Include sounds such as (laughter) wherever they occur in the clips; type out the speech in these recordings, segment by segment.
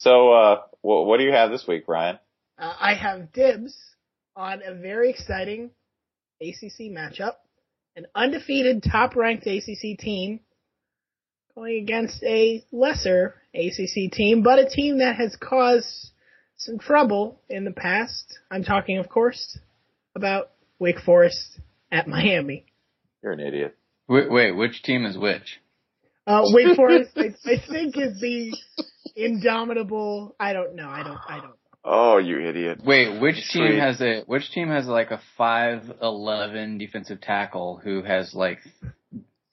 So, uh, what, what do you have this week, Ryan? Uh, I have dibs on a very exciting ACC matchup. An undefeated top ranked ACC team going against a lesser ACC team, but a team that has caused some trouble in the past. I'm talking, of course, about Wake Forest at Miami. You're an idiot. Wait, wait which team is which? Uh, Wake Forest, I, I think, is the indomitable. I don't know. I don't. I don't. Oh, you idiot. Wait, which team has a which team has like a five eleven defensive tackle who has like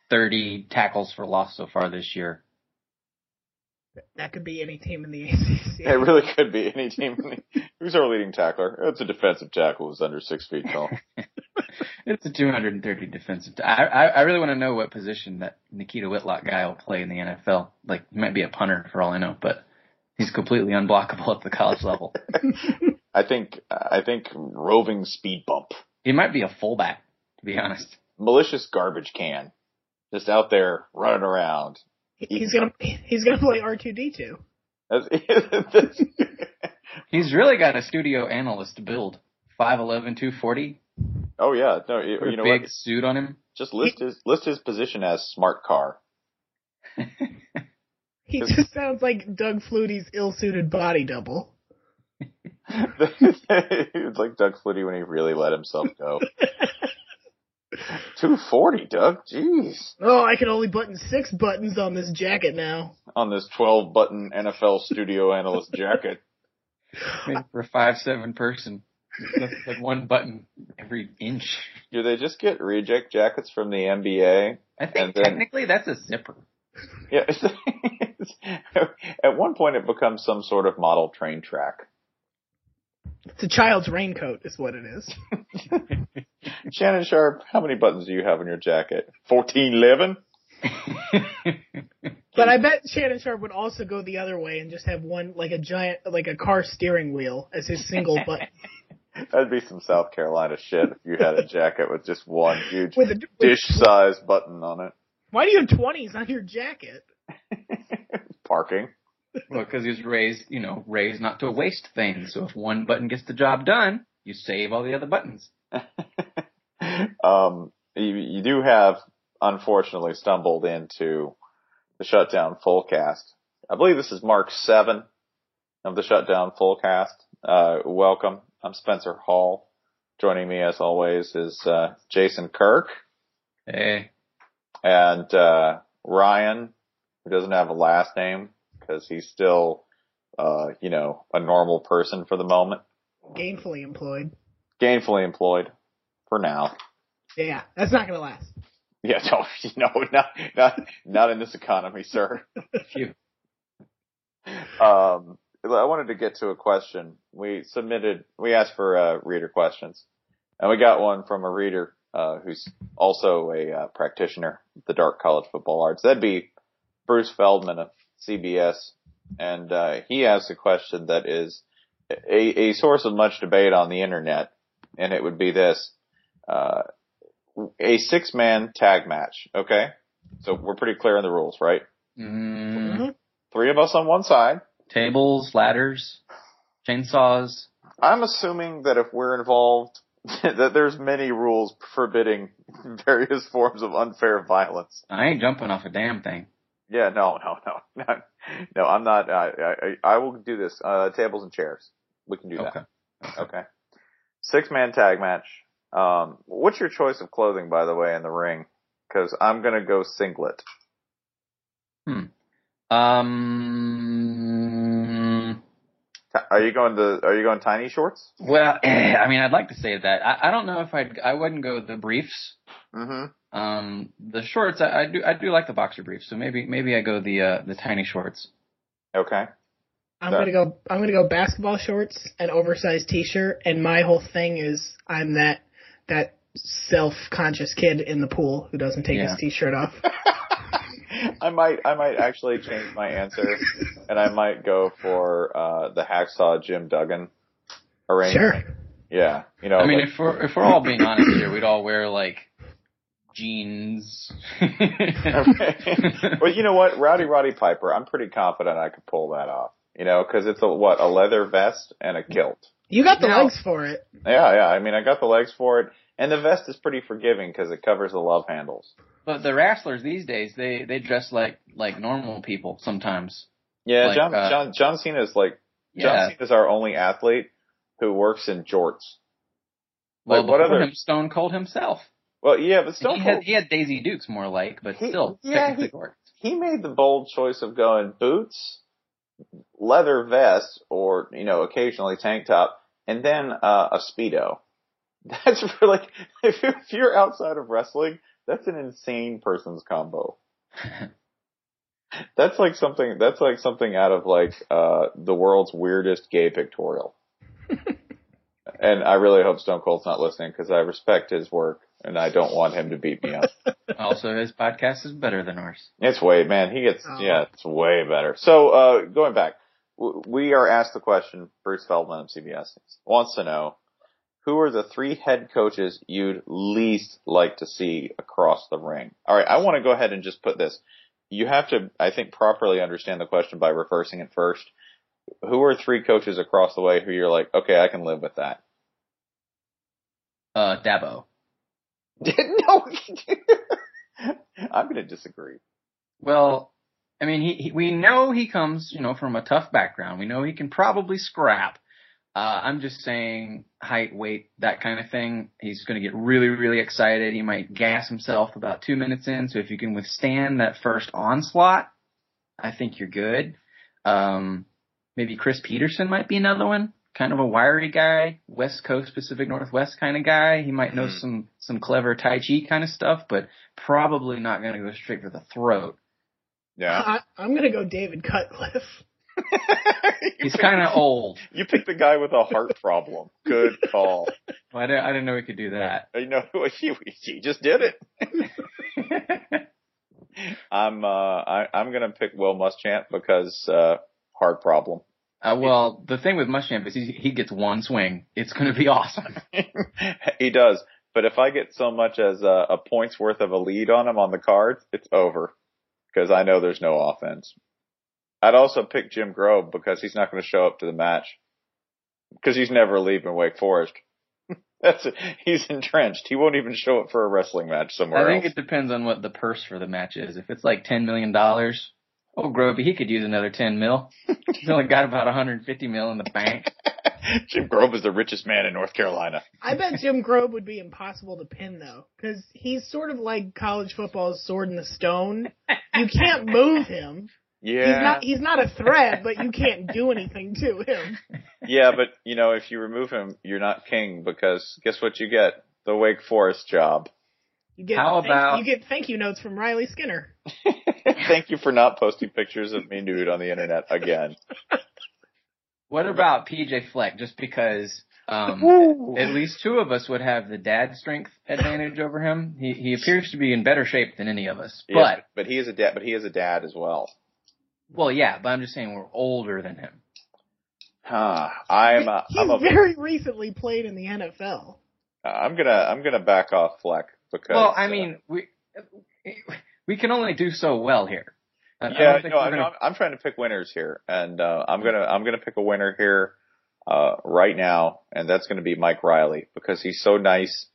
thirty tackles for loss so far this year? That could be any team in the ACC. It really could be any team. Who's our leading tackler? It's a defensive tackle who's under six feet tall. (laughs) (laughs) It's a 230 defensive. ta- I I, I really want to know what position that Nikita Whitlock guy will play in the NFL. Like, he might be a punter for all I know, but he's completely unblockable at the college level. (laughs) I think, I think roving speed bump. He might be a fullback, to be honest. Malicious garbage can. Just out there running around. He's gonna he's gonna play R two D two. That's, (laughs) that's, He's really got a studio analyst build. 5'11", 240, oh yeah, no, you, a you know big what? suit on him. Just list his, list his position as smart car. (laughs) He just sounds like Doug Flutie's ill suited body double. (laughs) it's like Doug Flutie when he really let himself go. (laughs) 240, Doug. Jeez. Oh, I can only button six buttons on this jacket now. On this 12 button NFL studio analyst jacket. Made for a five seven person. That's like one button every inch. Do they just get reject jackets from the NBA? I think And then- technically that's a zipper. Yeah. It's, (laughs) it's, at one point it becomes some sort of model train track. It's a child's raincoat, is what it is. (laughs) Shannon Sharpe, how many buttons do you have on your jacket? 1411? (laughs) But I bet Shannon Sharpe would also go the other way and just have one, like a giant, like a car steering wheel as his single button. That'd be some South Carolina shit if you had a (laughs) jacket with just one huge With a with- dish-sized button on it. Why do you have 20s on your jacket? (laughs) Parking. Well, because he was raised, you know, raised not to waste things. So if one button gets the job done, you save all the other buttons. (laughs) um, you, you do have, unfortunately, stumbled into the Shutdown Fullcast. I believe this is Mark 7 of the Shutdown Fullcast. Uh, welcome. I'm Spencer Hall. Joining me as always is, uh, Jason Kirk Hey, and, uh, Ryan, who doesn't have a last name because he's still, uh, you know, a normal person for the moment, Gainfully employed. gainfully employed for now. Yeah, that's not gonna last. Yeah, no, (laughs) no, not not not in this economy, sir. Phew. Um, I wanted to get to a question. We submitted, we asked for uh, reader questions, and we got one from a reader uh, who's also a uh, practitioner of the dark college football arts. That'd be Bruce Feldman of CBS, and uh, he asked a question that is a, a source of much debate on the internet, and it would be this: uh, a six-man tag match. Okay, so we're pretty clear on the rules, right? Mm, Three of us on one side. Tables, ladders, chainsaws. I'm assuming that if we're involved, (laughs) that there's many rules forbidding (laughs) various forms of unfair violence. I ain't jumping off a damn thing. Yeah, no, no, no, no, (laughs) no I'm not. I, I, I will do this. Uh, tables and chairs. We can do Okay. that. Okay. Six man tag match. Um, what's your choice of clothing, by the way, in the ring? Because I'm gonna go singlet. Hmm. Um, (laughs) Are you going to? Are you going tiny shorts? well, (clears throat) I mean, I'd like to say that. I, I don't know if I'd, I wouldn't go the briefs. Mm-hmm. Um, the shorts, I, I do, I do like the boxer briefs, so maybe, maybe I go the, uh, the tiny shorts. Okay. I'm That- gonna go. I'm gonna go basketball shorts and oversized T-shirt. And my whole thing is I'm that that self-conscious kid in the pool who doesn't take Yeah. his T-shirt off. (laughs) (laughs) I might, I might actually change my answer, and I might go for uh the hacksaw Jim Duggan arrangement. sure. Yeah, you know. I mean, like- if we're, if we're all being honest here, we'd all wear like jeans. (laughs) okay. but you know what, Rowdy Roddy Piper, I'm pretty confident I could pull that off. You know, because it's a what a leather vest and a kilt. You got the Now- legs for it. Yeah, yeah. I mean, I got the legs for it, and the vest is pretty forgiving because it covers the love handles. But the wrestlers these days, they they dress like like normal people sometimes. Yeah, Like, John, uh, John John Cena is like John Yeah. Cena is our only athlete who works in jorts. Well, what other? him, Stone Cold himself. Well, yeah, but Stone he Cold had he had Daisy Dukes more like, but He- still yeah, he- he made the bold choice of going boots, leather vest, or you know, occasionally tank top, and then uh, a speedo. (laughs) That's for like (laughs) if you're, if you're outside of wrestling, that's an insane person's combo. (laughs) That's like something. That's like something out of like uh the world's weirdest gay pictorial. (laughs) and I really hope Stone Cold's not listening because I respect his work and I don't want him to beat me up. (laughs) also, his podcast is better than ours. It's way, man. He gets, Oh. yeah, it's way better. So, uh, going back, we are asked the question. Bruce Feldman of CBS wants to know who are the three head coaches you'd least like to see across the ring. All right, I want to go ahead and just put this. You have to, I think, properly understand the question by reversing it first. Who are three coaches across the way who you're like, okay, I can live with that? Uh, Dabo. (laughs) no, I'm going to disagree. Well, I mean, he, he we know he comes, you know, from a tough background. We know he can probably scrap. Uh, I'm just saying height, weight, that kind of thing. He's going to get really, really excited. He might gas himself about two minutes in. So if you can withstand that first onslaught, I think you're good. Um, maybe Chris Petersen might be another one. Kind of a wiry guy, West Coast, Pacific Northwest kind of guy. He might know some, some clever Tai Chi kind of stuff, but probably not going to go straight for the throat. Yeah. I, I'm gonna go David Cutcliffe. (laughs) He's kind of (laughs) old. You picked the guy with a heart problem. Good (laughs) call. Well, I didn't, I didn't know he could do that. You know, he, he just did it. I'm uh I, I'm gonna pick Will Muschamp because uh heart problem. Uh, well, the thing with Muschamp is he, he gets one swing. It's going to be awesome. he does. But if I get so much as a, a point's worth of a lead on him on the cards, it's over. Because I know there's no offense. I'd also pick Jim Grobe because he's not going to show up to the match. Because he's never leaving Wake Forest. (laughs) That's it. He's entrenched. He won't even show up for a wrestling match somewhere. I think else. it depends on what the purse for the match is. If it's like ten million dollars, oh Grovey, he could use another ten mil. (laughs) He's only got about 150 mil in the bank. (laughs) Jim Grobe is the richest man in North Carolina. I bet Jim Grobe would be impossible to pin though, because he's sort of like college football's sword in the stone. You can't move him. Yeah. He's not he's not a threat, but you can't do anything to him. (laughs) yeah, but you know, if you remove him, you're not king because guess what you get? The Wake Forest job. You get How thank, about- you get thank you notes from Riley Skinner. (laughs) (laughs) Thank you for not posting pictures of me nude on the internet again. What about PJ Fleck? Just because um, at least two of us would have the dad strength advantage over him. He he appears to be in better shape than any of us. But Yeah, but he is a dad. But he is a dad as well. Well, yeah. But I'm just saying we're older than him. Huh. I'm. A, He's I'm a. very recently played in the NFL. I'm gonna. I'm gonna back off Fleck because. Well, I uh, mean we we can only do so well here. I- I yeah, don't no, I gonna- I'm, I'm trying to pick winners here, and uh, I'm gonna I'm gonna pick a winner here uh, right now, and that's gonna be Mike Riley because he's so nice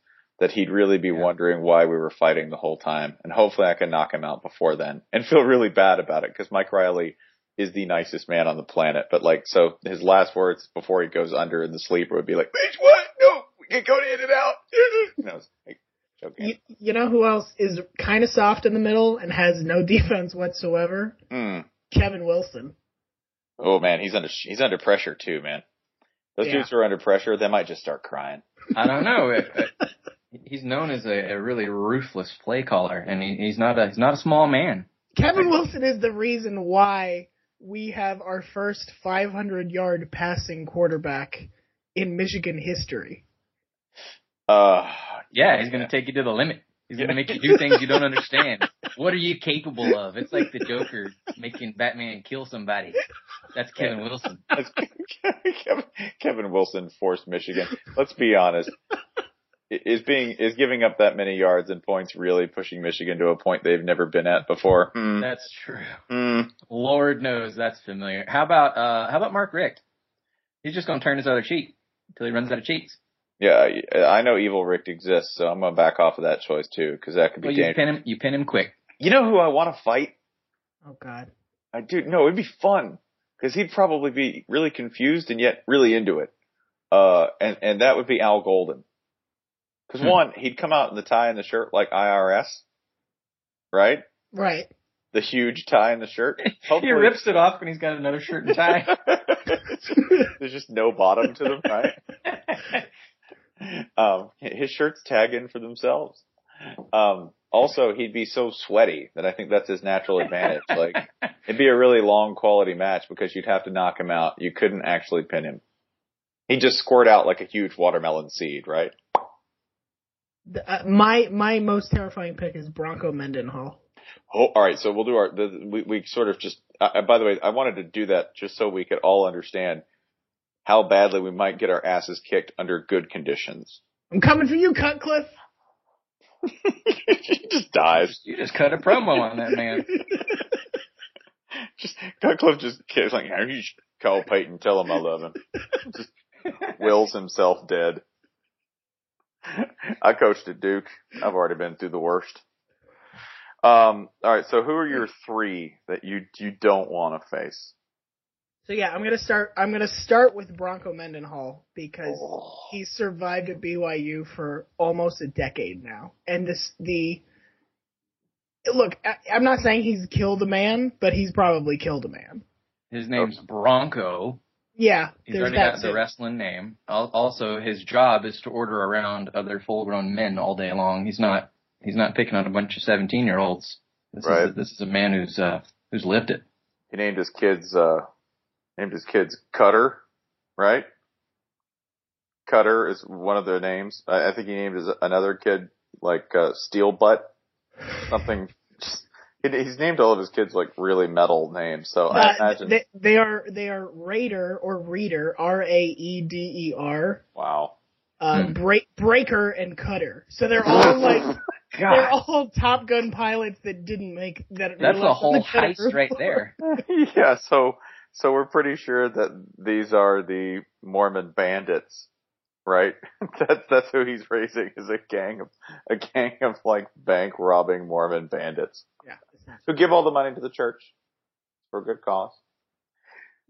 that he'd really be wondering why we were fighting the whole time, and hopefully I can knock him out before then, (laughs) and feel really bad about it because Mike Riley is the nicest man on the planet, but like so his last words before he goes under in the sleeper would be like, "Bitch, what? No, we can go to in and out." you know, it's like, joking. You, you know who else is kind of soft in the middle and has no (laughs) defense whatsoever? Hmm. Kevin Wilson. Oh man, he's under he's under pressure too, man. Those Yeah. dudes who are under pressure, they might just start crying. I don't know. (laughs) It- it- he's known as a, a really ruthless play caller, and he, he's not a he's not a small man. Kevin Wilson is the reason why we have our first 500 yard passing quarterback in Michigan history. Uh, Yeah, he's gonna take you to the limit. He's gonna make you do things you don't understand. What are you capable of? It's like the Joker making Batman kill somebody. That's Kevin Wilson. that's- (laughs) Kevin, Kevin Wilson forced Michigan. Let's be honest. Is being is giving up that many yards and points really pushing Michigan to a point they've never been at before? Hmm. That's true. Hmm. Lord knows that's familiar. How about uh how about Mark Richt? He's just gonna turn his other cheek until he runs out of cheeks. Yeah, I know Evil Richt exists, so I'm gonna back off of that choice too, because that could be Well, you dangerous. pin him you pin him quick. You know who I want to fight? Oh God. I do. No, it'd be fun because he'd probably be really confused and yet really into it. Uh, and and that would be Al Golden. Because Hmm. one, he'd come out in the tie and the shirt like IRS, right? Right. The huge tie and the shirt. (laughs) he rips it off when he's got another shirt and tie. (laughs) There's just no bottom to them, right? (laughs) Um, his shirts tag in for themselves. Um, also, he'd be so sweaty that I think that's his natural advantage. Like, it'd be a really long quality match because you'd have to knock him out. You couldn't actually pin him. He'd just squirt out like a huge watermelon seed, right? The- uh, my my most terrifying pick is Bronco Mendenhall. Oh, all right. So we'll do our. The, we we sort of just. Uh, by the way, I wanted to do that just so we could all understand how badly we might get our asses kicked under good conditions. I'm coming for you, Cutcliffe. (laughs) he just dies. You just cut a promo on that man. (laughs) Just Cutcliffe just kids like, "Hey, you should call Peyton, tell him I love him. Just wills himself dead. (laughs) I coached at Duke. I've already been through the worst. Um, all right. So who are your three that you you don't want to face? So yeah, I'm gonna start. I'm gonna start with Bronco Mendenhall because Oh. he's survived at BYU for almost a decade now, and this the look. I'm not saying he's killed a man, but he's probably killed a man. His name's Bronco. Yeah, He's there's already that got the wrestling name. Also, his job is to order around other full-grown men all day long. He's not. He's not picking on a bunch of seventeen-year-olds. This Right. is a, this is a man who's uh who's lived it. He named his kids. uh Named his kids Cutter, right? Cutter is one of their names. I, I think he named his another kid like uh, Steel Butt, something. Just, (laughs) he, he's named all of his kids like really metal names. So I Uh, imagine. they, they are they are Raider or Reader R A E D E R wow. uh, Hmm. break breaker and cutter. So they're all (laughs) like they're all Top Gun pilots that didn't make that. that's a left on the whole heist room right there. (laughs) yeah. So so we're pretty sure that these are the Mormon bandits, right? (laughs) that's that's who he's raising is a gang of a gang of like bank robbing Mormon bandits. Yeah, it's who give all the money to the church for a good cause.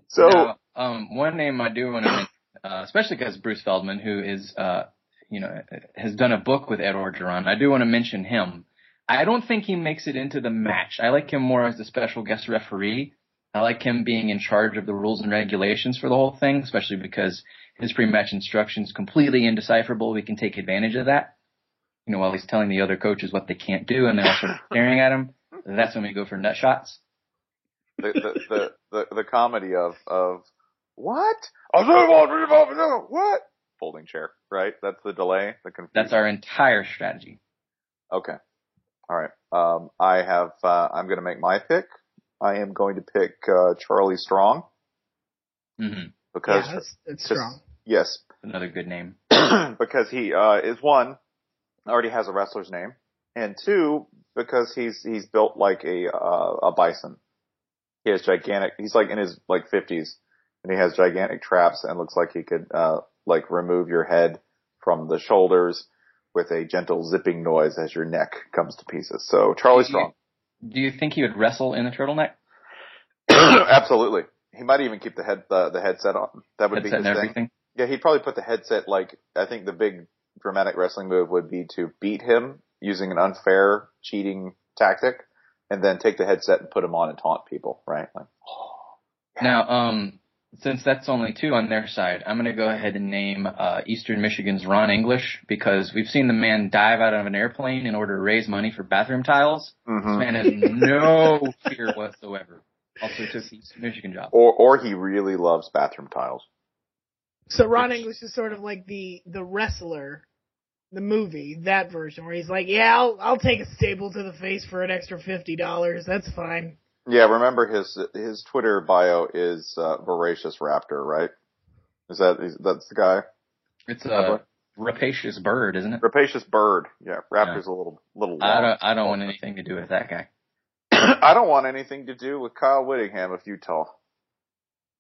So Now, um, one name I do want to mention, uh, especially because Bruce Feldman, who is, uh, you know, has done a book with Ed Orgeron, I do want to mention him. I don't think he makes it into the match. I like him more as the special guest referee, I like him being in charge of the rules and regulations for the whole thing, especially because his pre-match instructions completely indecipherable. We can take advantage of that. You know, while he's telling the other coaches what they can't do and they're also (laughs) staring at him, that's when we go for nut shots. The the the, the, the comedy of of what? What? Folding chair, right? That's the delay. The confusion. That's our entire strategy. Okay. All right. Um, I have. Uh, I'm going to make my pick. I am going to pick uh, Charlie Strong hmm because yeah, that's, that's 'cause- strong. yes, Another good name. (clears throat) because he uh, is one already has a wrestler's name, and two because he's he's built like a uh, a bison. He has gigantic. He's like in his like fifties, and he has gigantic traps and looks like he could uh, like remove your head from the shoulders with a gentle zipping noise as your neck comes to pieces. So Charlie Strong, Do you think he would wrestle in the turtleneck? (clears throat) absolutely. He might even keep the head the, the headset on. That would Headset be his thing. everything? Yeah, he'd probably put the headset like I think the big dramatic wrestling move would be to beat him using an unfair cheating tactic, and then take the headset and put him on and taunt people. Right? Like, (sighs) Now, um, since that's only two on their side, I'm going to go ahead and name uh, Eastern Michigan's Ron English because we've seen the man dive out of an airplane in order to raise money for bathroom tiles. mhm. This man has no (laughs) fear whatsoever. Also took the Eastern Michigan job. or or he really loves bathroom tiles. So Ron English is sort of like the the wrestler, the movie that version where he's like, yeah, I'll I'll take a staple to the face for an extra fifty dollars. That's fine. Yeah, remember his his Twitter bio is uh, voracious raptor, right? Is that is, that's the guy? It's a rapacious bird, isn't it? Rapacious bird. Yeah, raptor's a little little. I don't. I don't want anything to do with that guy. (coughs) I don't want anything to do with Kyle Whittingham of Utah.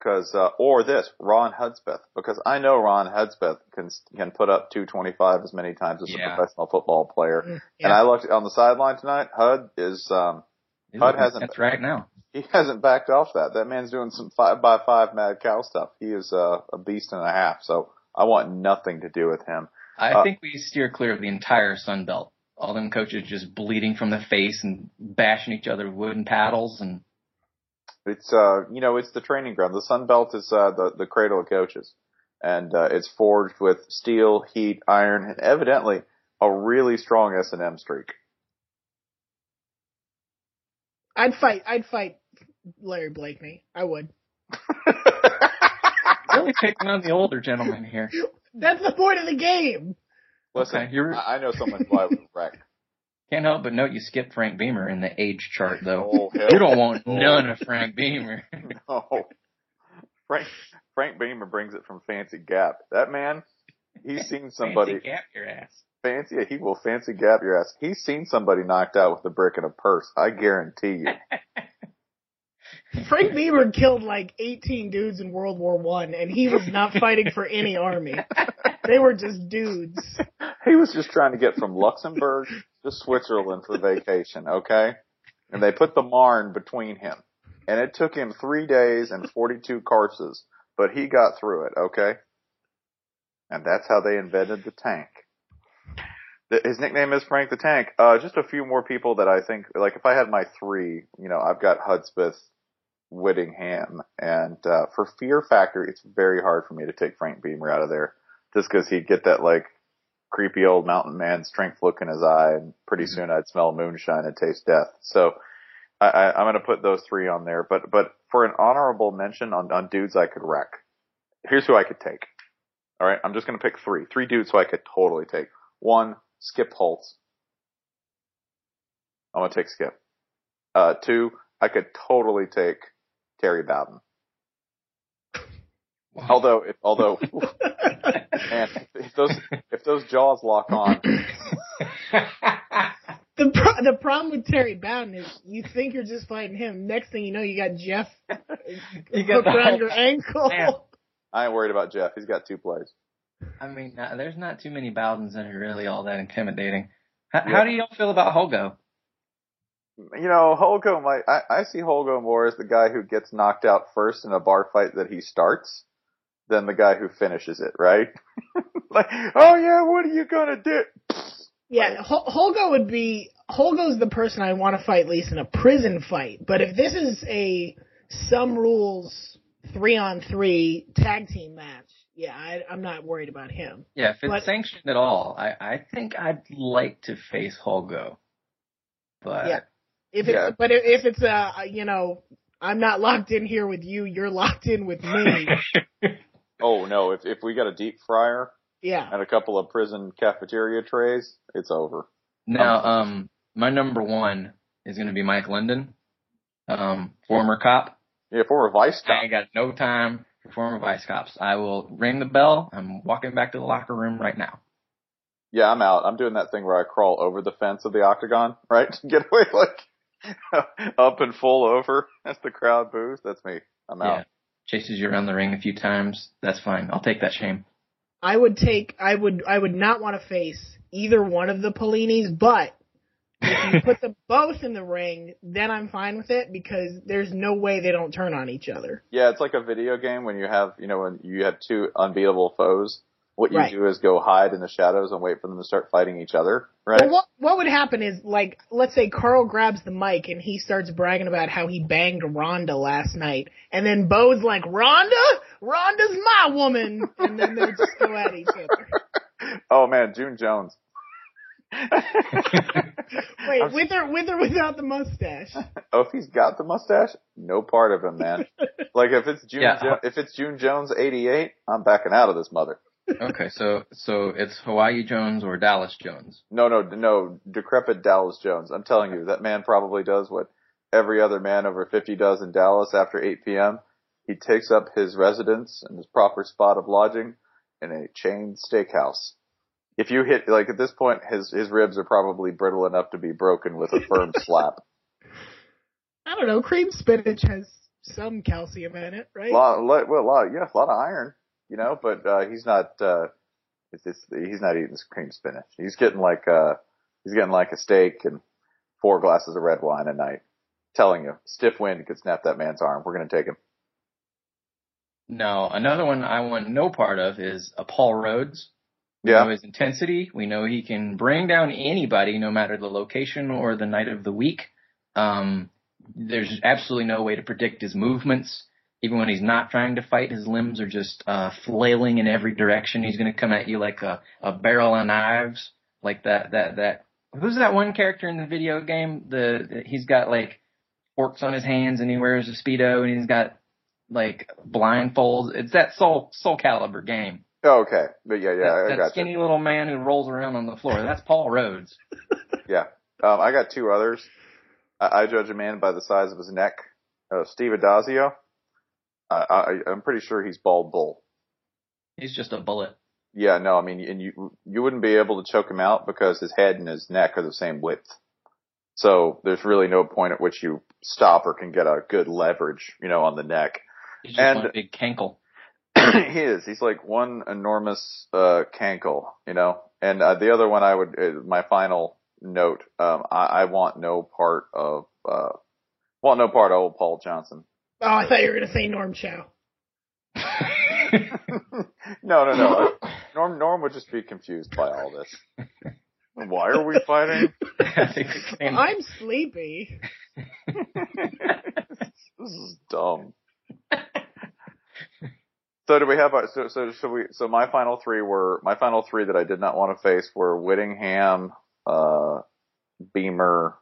Cause, uh, or this, Ron Hudspeth, because I know Ron Hudspeth can, can put up 225 as many times as Yeah. a professional football player. Mm, And I looked on the sideline tonight, Hud is, um, He's Hud hasn't- tense right now. he hasn't backed off that. That man's doing some five by five mad cow stuff. He is, uh, a beast and a half. So I want nothing to do with him. I Uh, think we steer clear of the entire Sun Belt. All them coaches just bleeding from the face and bashing each other with wooden paddles and It's uh you know it's the training ground. The Sun Belt is uh the the cradle of coaches, and uh, it's forged with steel, heat, iron, and evidently a really strong S and M streak. I'd fight. I'd fight Larry Blakeney. I would. (laughs) really picking on the older gentleman here. That's the point of the game. Listen, Okay, you're- I know someone who I would (laughs) wreck. Can't help but note you skipped Frank Beamer in the age chart though. Oh, you don't want none of Frank Beamer. (laughs) No, Frank Frank Beamer brings it from Fancy Gap. That man, he's (laughs) seen somebody Fancy gap your ass. fancy. He will fancy gap your ass. He's seen somebody knocked out with a brick and a purse. I guarantee you. (laughs) Frank Beamer killed like 18 dudes in World War One, and he was not fighting for any army. They were just dudes. He was just trying to get from Luxembourg to Switzerland for vacation, okay? And they put the Marne between him. And it took him three days and 42 courses, but he got through it, okay? And that's how they invented the tank. His nickname is Frank the Tank. Uh, just a few more people that I think, like if I had my three, you know, I've got Hudspeth, Whittingham, and, uh, for fear factor, it's very hard for me to take Frank Beamer out of there. Just cause he'd get that like, creepy old mountain man strength look in his eye and pretty soon I'd smell moonshine and taste death. So I, I, I'm going to put those three on there, but, but for an honorable mention on, on dudes I could wreck, here's who I could take. All right. I'm just going to pick three, three dudes who I could totally take. One, Skip Holtz. I'm going to take Skip. Uh, two, I could totally take Terry Bowden. (laughs) Although, if, although, (laughs) man, if those, if those jaws lock on, (laughs) The pro- the problem with Terry Bowden is you think you're just fighting him. Next thing you know, you got Jeff You got hooked the around your ankle. Man. I ain't worried about Jeff. He's got two plays. I mean, uh, there's not too many Bowdens that are really all that intimidating. How, Yeah. how do y'all feel about Holgo? You know, Holgo might, I, I see Holgo more as the guy who gets knocked out first in a bar fight that he starts than the guy who finishes it, right? (laughs) like, oh yeah, what are you gonna do? Yeah, Hol- Holgo would be Holgo's the person I want to fight least in a prison fight. But if this is a some rules three on three tag team match, yeah, I, I'm not worried about him. Yeah, if it's But- sanctioned at all, I, I think I'd like to face Holgo. But Yeah. If it's, Yeah. but if, if it's a, you know, I'm not locked in here with you, you're locked in with me. (laughs) Oh no, if if we got a deep fryer yeah. and a couple of prison cafeteria trays, it's over. now, um, my number one is going to be Mike London, um, former cop. Yeah, former vice I cop. ain't got no time for former vice cops. I will ring the bell. I'm walking back to the locker room right now. Yeah, I'm out. I'm doing that thing where I crawl over the fence of the octagon, (laughs) right? To get away like (laughs) up and full over as the crowd boos. That's me. I'm Yeah. out. Chases you around the ring a few times. That's fine. I'll take that shame. I would take, I would, I would not want to face either one of the Pelinis, but if you put them (laughs) both in the ring, then I'm fine with it because there's no way they don't turn on each other. Yeah, it's like a video game when you have, you know, when you have two unbeatable foes. What you Right. do is go hide in the shadows and wait for them to start fighting each other, right? Well, what what would happen is like let's say Carl grabs the mic and he starts bragging about how he banged Rhonda last night, and then Bo's like Rhonda, Rhonda's my woman, and then they just go at each other. (laughs) oh man, June Jones. (laughs) Wait, I'm- with or with or without the mustache? (laughs) Oh, if he's got the mustache, no part of him, man. like if it's June, Yeah. Jo- if it's June Jones '88, I'm backing out of this mother. Okay, so so it's Hawaii Jones or Dallas Jones. No, no, no, decrepit Dallas Jones. I'm telling you, that man probably does what every other man over 50 does in Dallas after 8 p.m. He takes up his residence and his proper spot of lodging in a chain steakhouse. If you hit, like at this point, his, his ribs are probably brittle enough to be broken with a firm (laughs) slap. I don't know. Cream spinach has some calcium in it, right? lot, lot, well, a lot, yeah, a lot of iron, you know, but, uh, he's not, uh, it's just, he's not eating this cream spinach. He's getting like, uh, he's getting like a steak and four glasses of red wine a night. Telling you, stiff wind could snap that man's arm. We're going to take him. Now, another one I want no part of is a Paul Rhoads. We Yeah. know his intensity. We know he can bring down anybody, no matter the location or the night of the week. Um, there's absolutely no way to predict his movements. Even when he's not trying to fight, his limbs are just uh, flailing in every direction. He's going to come at you like a, a barrel of knives, like that. That that. Who's that one character in the video game? The, the he's got like forks on his hands and he wears a speedo and he's got like blindfolds. It's that Soul Soulcalibur game. Oh, okay. But yeah, yeah, that I that got skinny little man who rolls around on the floor. That's Paul Rhoads. (laughs) (laughs) Yeah. Um, I got two others. I, I judge a man by the size of his neck. Uh, Steve Addazio. I, I, I'm pretty sure he's bald bull. He's just a bullet. Yeah, no, I mean, and you you wouldn't be able to choke him out because his head and his neck are the same width. So there's really no point at which you stop or can get a good leverage, you know, on the neck. He's just And- one big cankle. (clears throat) he is. He's like one enormous uh cankle, you know. And uh, the other one, I would uh, my final note. Um, I, I want no part of uh, want no part of old Paul Johnson. Oh, I thought you were gonna say Norm Chow. (laughs) no, no, no. Norm Norm would just be confused by all this. Why are we fighting? I think it's saying- I'm sleepy. (laughs) This is dumb. So do we have our, so, so, so we, so my final three were, my final three that I did not want to face were Whittingham, uh, Beamer,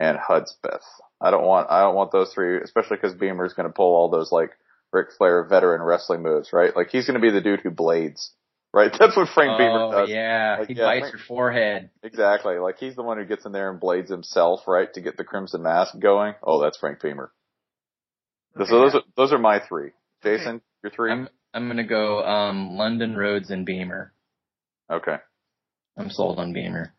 and Hudspeth. I don't want, I don't want those three, especially because Beamer's going to pull all those like Ric Flair veteran wrestling moves, right? Like he's going to be the dude who blades, right? (laughs) That's what Frank Beamer oh does. yeah, Like, he yeah, bites Frank- your forehead. Exactly. Like he's the one who gets in there and blades himself, right, to get the Crimson Mask going. Oh, that's Frank Beamer. So those are, those are my three. Jason, your three? I'm I'm gonna go um London Rhoads and Beamer. Okay. I'm sold on Beamer.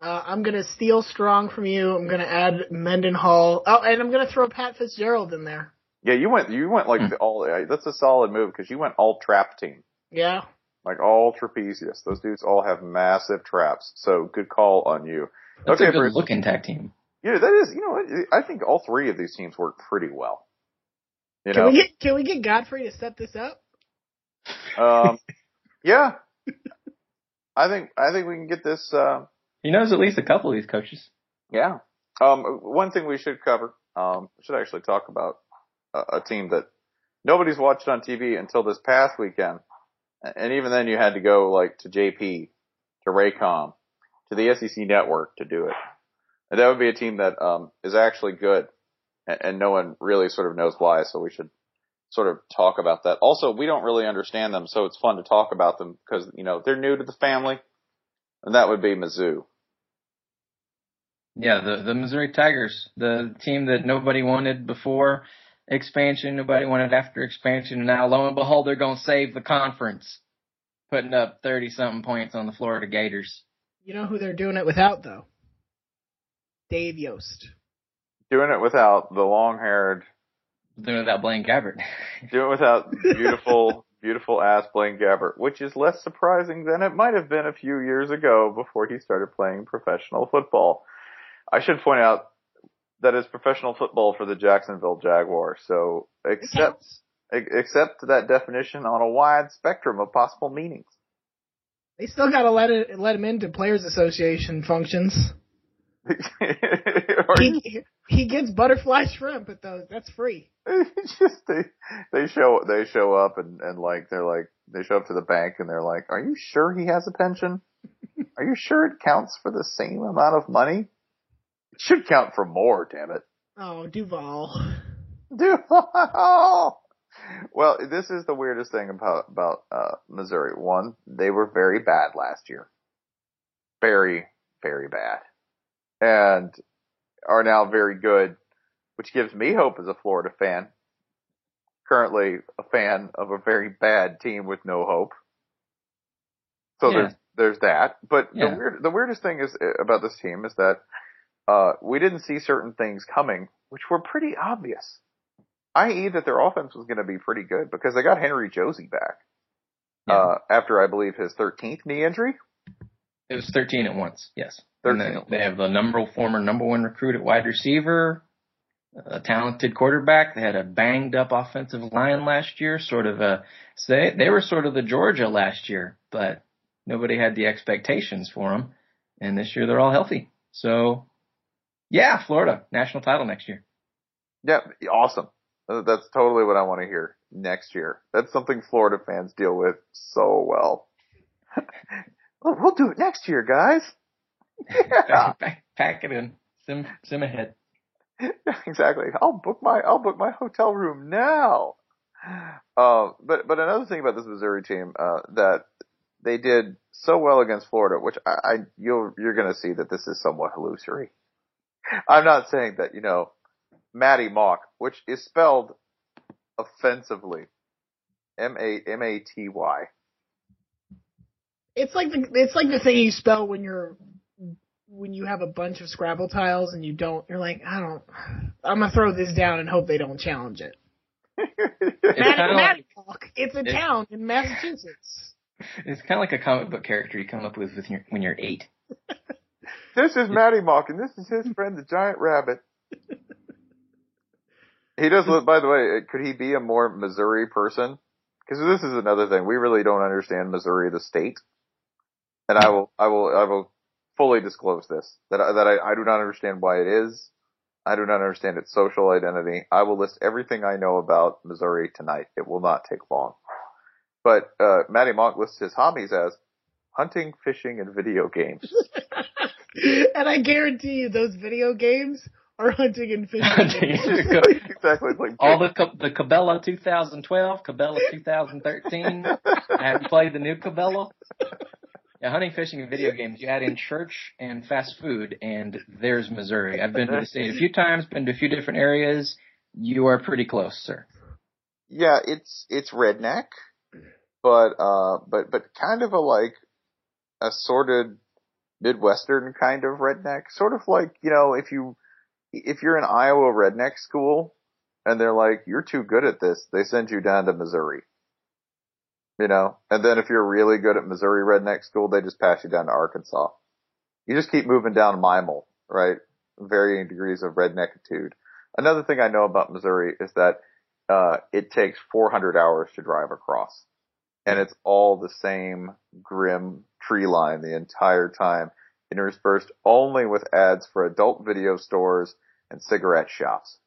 Uh, I'm gonna steal strong from you. I'm gonna add Mendenhall. Oh, and I'm gonna throw Pat Fitzgerald in there. Yeah, you went, you went like Hmm. the all, uh, that's a solid move because you went all trap team. Yeah. Like all trapezius. Those dudes all have massive traps. So good call on you. That's okay, a good Bruce. looking tag team. Yeah, that is, you know, what, I think all three of these teams work pretty well. You Can know? we get Can we get Godfrey to set this up? um, (laughs) yeah. I think, I think we can get this, uh, He knows at least a couple of these coaches. Yeah. Um, one thing we should cover, um, should actually talk about, a, a team that nobody's watched on TV until this past weekend. And even then you had to go like to JP, to Raycom, to the SEC network to do it. And that would be a team that, um, is actually good and, and no one really sort of knows why. So we should sort of talk about that. Also, we don't really understand them. So it's fun to talk about them because, you know, they're new to the family and that would be Mizzou. Yeah, the the Missouri Tigers, the team that nobody wanted before expansion, nobody wanted after expansion, and now lo and behold, they're going to save the conference, putting up thirty something points on the Florida Gators. You know who they're doing it without though? Dave Yost. Doing it without the long haired. Doing it without Blaine Gabbert. (laughs) doing it without beautiful, beautiful ass Blaine Gabbert, which is less surprising than it might have been a few years ago before he started playing professional football. I should point out that is professional football for the Jacksonville Jaguars. So accept accept that definition on a wide spectrum of possible meanings. They still got to let it let him into players association functions. (laughs) he, he gets butterfly shrimp at those. That's free. (laughs) just they they show they show up and and like they're like they show up to the bank and they're like, "Are you sure he has a pension? (laughs) Are you sure it counts for the same amount of money?" Should count for more, damn it. Oh, Duval. Duval! Well, this is the weirdest thing about, about, uh, Missouri. One, they were very bad last year. Very, very bad. And are now very good, which gives me hope as a Florida fan. Currently a fan of a very bad team with no hope. So yeah. there's, there's that. But yeah. the weird, the weirdest thing is uh, about this team is that uh, we didn't see certain things coming, which were pretty obvious. I.e. that their offense was going to be pretty good because they got Henry Josey back. Yeah. Uh, after I believe his 13th knee injury. It was 13 at once, yes. 13. they have the number former number one recruit at wide receiver, a talented quarterback. They had a banged up offensive line last year, sort of a so they they were sort of the Georgia last year, but nobody had the expectations for them. And this year they're all healthy. So yeah, Florida national title next year. Yeah, awesome. That's totally what I want to hear next year. That's something Florida fans deal with so well. (laughs) we'll do it next year, guys. (laughs) Yeah. Pack, pack it in. Sim, sim ahead. (laughs) exactly. I'll book my I'll book my hotel room now. Uh, but but another thing about this Missouri team uh, that they did so well against Florida, which I, I you're you're going to see that this is somewhat illusory. (laughs) I'm not saying that, you know, Maty Mauk, which is spelled offensively. M A M A T Y. It's like the it's like the thing you spell when you're when you have a bunch of Scrabble tiles and you don't you're like, I don't I'm gonna throw this down and hope they don't challenge it. (laughs) Matty, Maty Mauk. It's a town in Massachusetts. It's kind of like a comic book character you come up with when you're eight. (laughs) This is Maty Mauk, and this is his friend, the giant rabbit. He does look, by the way, could he be a more Missouri person? Because this is another thing. We really don't understand Missouri, the state. And I will, I will, I will fully disclose this. That, I, that I, I do not understand why it is. I do not understand its social identity. I will list everything I know about Missouri tonight. It will not take long. But, uh, Maty Mauk lists his hobbies as hunting, fishing, and video games. (laughs) (laughs) and I guarantee you, those video games are hunting and fishing. (laughs) exactly. Like All the the Cabela 2012, Cabela 2013. (laughs) Have you played the new Cabela? Yeah, hunting, fishing, and video games. You add in church and fast food, and there's Missouri. I've been to the state a few times, been to a few different areas. You are pretty close, sir. Yeah, it's it's redneck, but uh, but but kind of a like assorted Midwestern kind of redneck, sort of like, you know, if you, if you're in Iowa redneck school and they're like, you're too good at this, they send you down to Missouri. You know, and then if you're really good at Missouri redneck school, they just pass you down to Arkansas. You just keep moving down Mimal, right? Varying degrees of redneckitude. Another thing I know about Missouri is that, uh, it takes 400 hours to drive across and it's all the same grim tree line the entire time, interspersed only with ads for adult video stores and cigarette shops.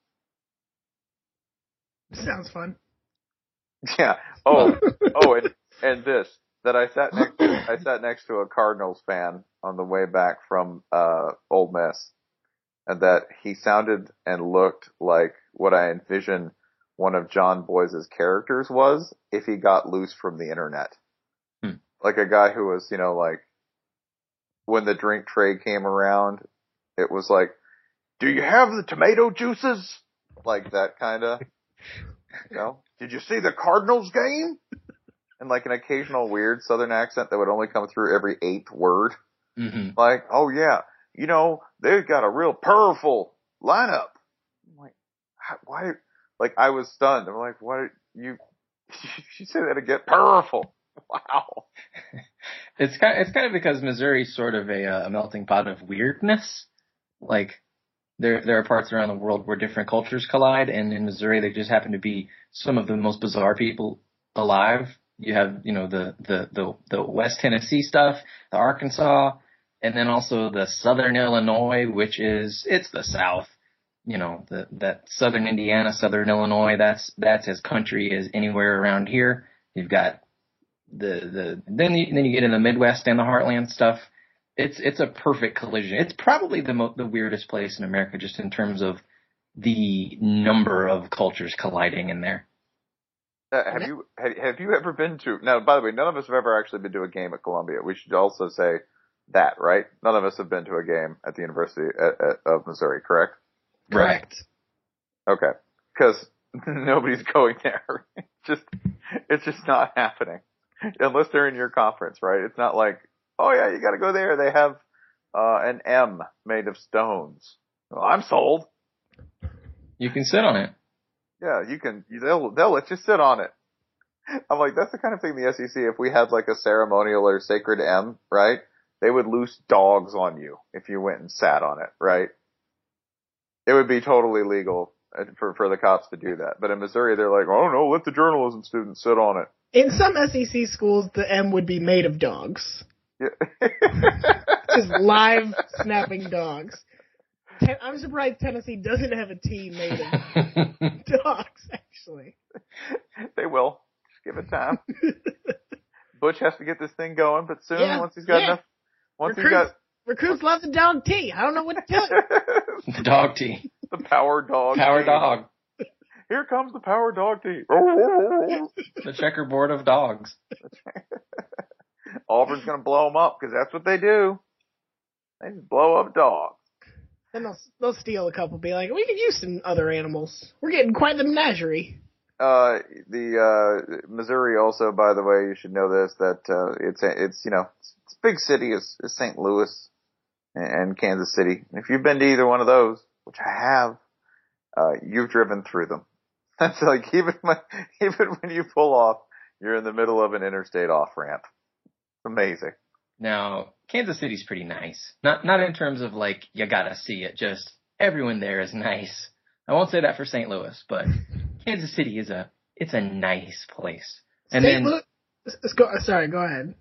Sounds fun. (laughs) Yeah. Oh, (laughs) oh, and, and this that I sat next to, I sat next to a Cardinals fan on the way back from uh Ole Miss, and that he sounded and looked like what I envision one of John Boyce's characters was if he got loose from the internet, Hmm. like a guy who was you know like when the drink tray came around, it was like, "Do you have the tomato juices?" Like that kind of. You know, (laughs) did you see the Cardinals game? And like an occasional weird Southern accent that would only come through every eighth word. hmm Like, oh yeah, you know, they've got a real powerful lineup. I'm like, why? Like, I was stunned. I'm like, what? You, (laughs) you say that again? Powerful. Wow. It's kind Of, it's kind of because Missouri's sort of a, uh, a melting pot of weirdness. Like there there are parts around the world where different cultures collide, and in Missouri they just happen to be some of the most bizarre people alive. You have you know the the the, the West Tennessee stuff, the Arkansas, and then also the Southern Illinois, which is it's the South. You know the that Southern Indiana, Southern Illinois. That's that's as country as anywhere around here. You've got the the then you, then you get in the Midwest and the Heartland stuff. It's it's a perfect collision. It's probably the mo- the weirdest place in America, just in terms of the number of cultures colliding in there. Uh, have you have, have you ever been to? Now, by the way, none of us have ever actually been to a game at Columbia. We should also say that, right? None of us have been to a game at the University of Missouri, correct? Correct. Okay, because (laughs) nobody's going there. It's (laughs) just it's just not happening unless they're in your conference, right? It's not like, oh yeah, you got to go there. They have uh, an M made of stones. Well, I'm sold. You can sit on it. Yeah, you can. They'll they'll let you sit on it. I'm like, that's the kind of thing the SEC. If we had like a ceremonial or sacred M, right? They would loose dogs on you if you went and sat on it, right? It would be totally legal uh, for for the cops to do that. But in Missouri, they're like, oh no, let the journalism students sit on it. In some SEC schools, the M would be made of dogs. Yeah. (laughs) Just live snapping dogs. Ten- I'm surprised Tennessee doesn't have a team made of (laughs) dogs, actually. they will. Just give it time. (laughs) Butch has to get this thing going, but soon, Yeah, once he's got yeah. enough, once he's Recruits, got recruits love the dog T. I don't know what to tell you. The dog team, the power dog, power team. dog, Here comes the power dog team. the checkerboard of dogs. (laughs) Auburn's gonna blow them up because that's what they do. They just blow up dogs. Then they'll they'll steal a couple. Be like, we could use some other animals. We're getting quite the menagerie. Uh, the uh, Missouri also, by the way, you should know this that uh, it's it's you know it's, it's a big city is, is St. Louis and Kansas City. If you've been to either one of those, which I have, uh, you've driven through them. (laughs) That's like even when (laughs) even when you pull off, you're in the middle of an interstate off ramp. Amazing. Now, Kansas City's pretty nice. Not not in terms of like you gotta see it. Just everyone there is (laughs) nice. I won't say that for St. Louis, but Kansas City is a it's a nice place. And St. then, Louis- let's go. Sorry, go ahead.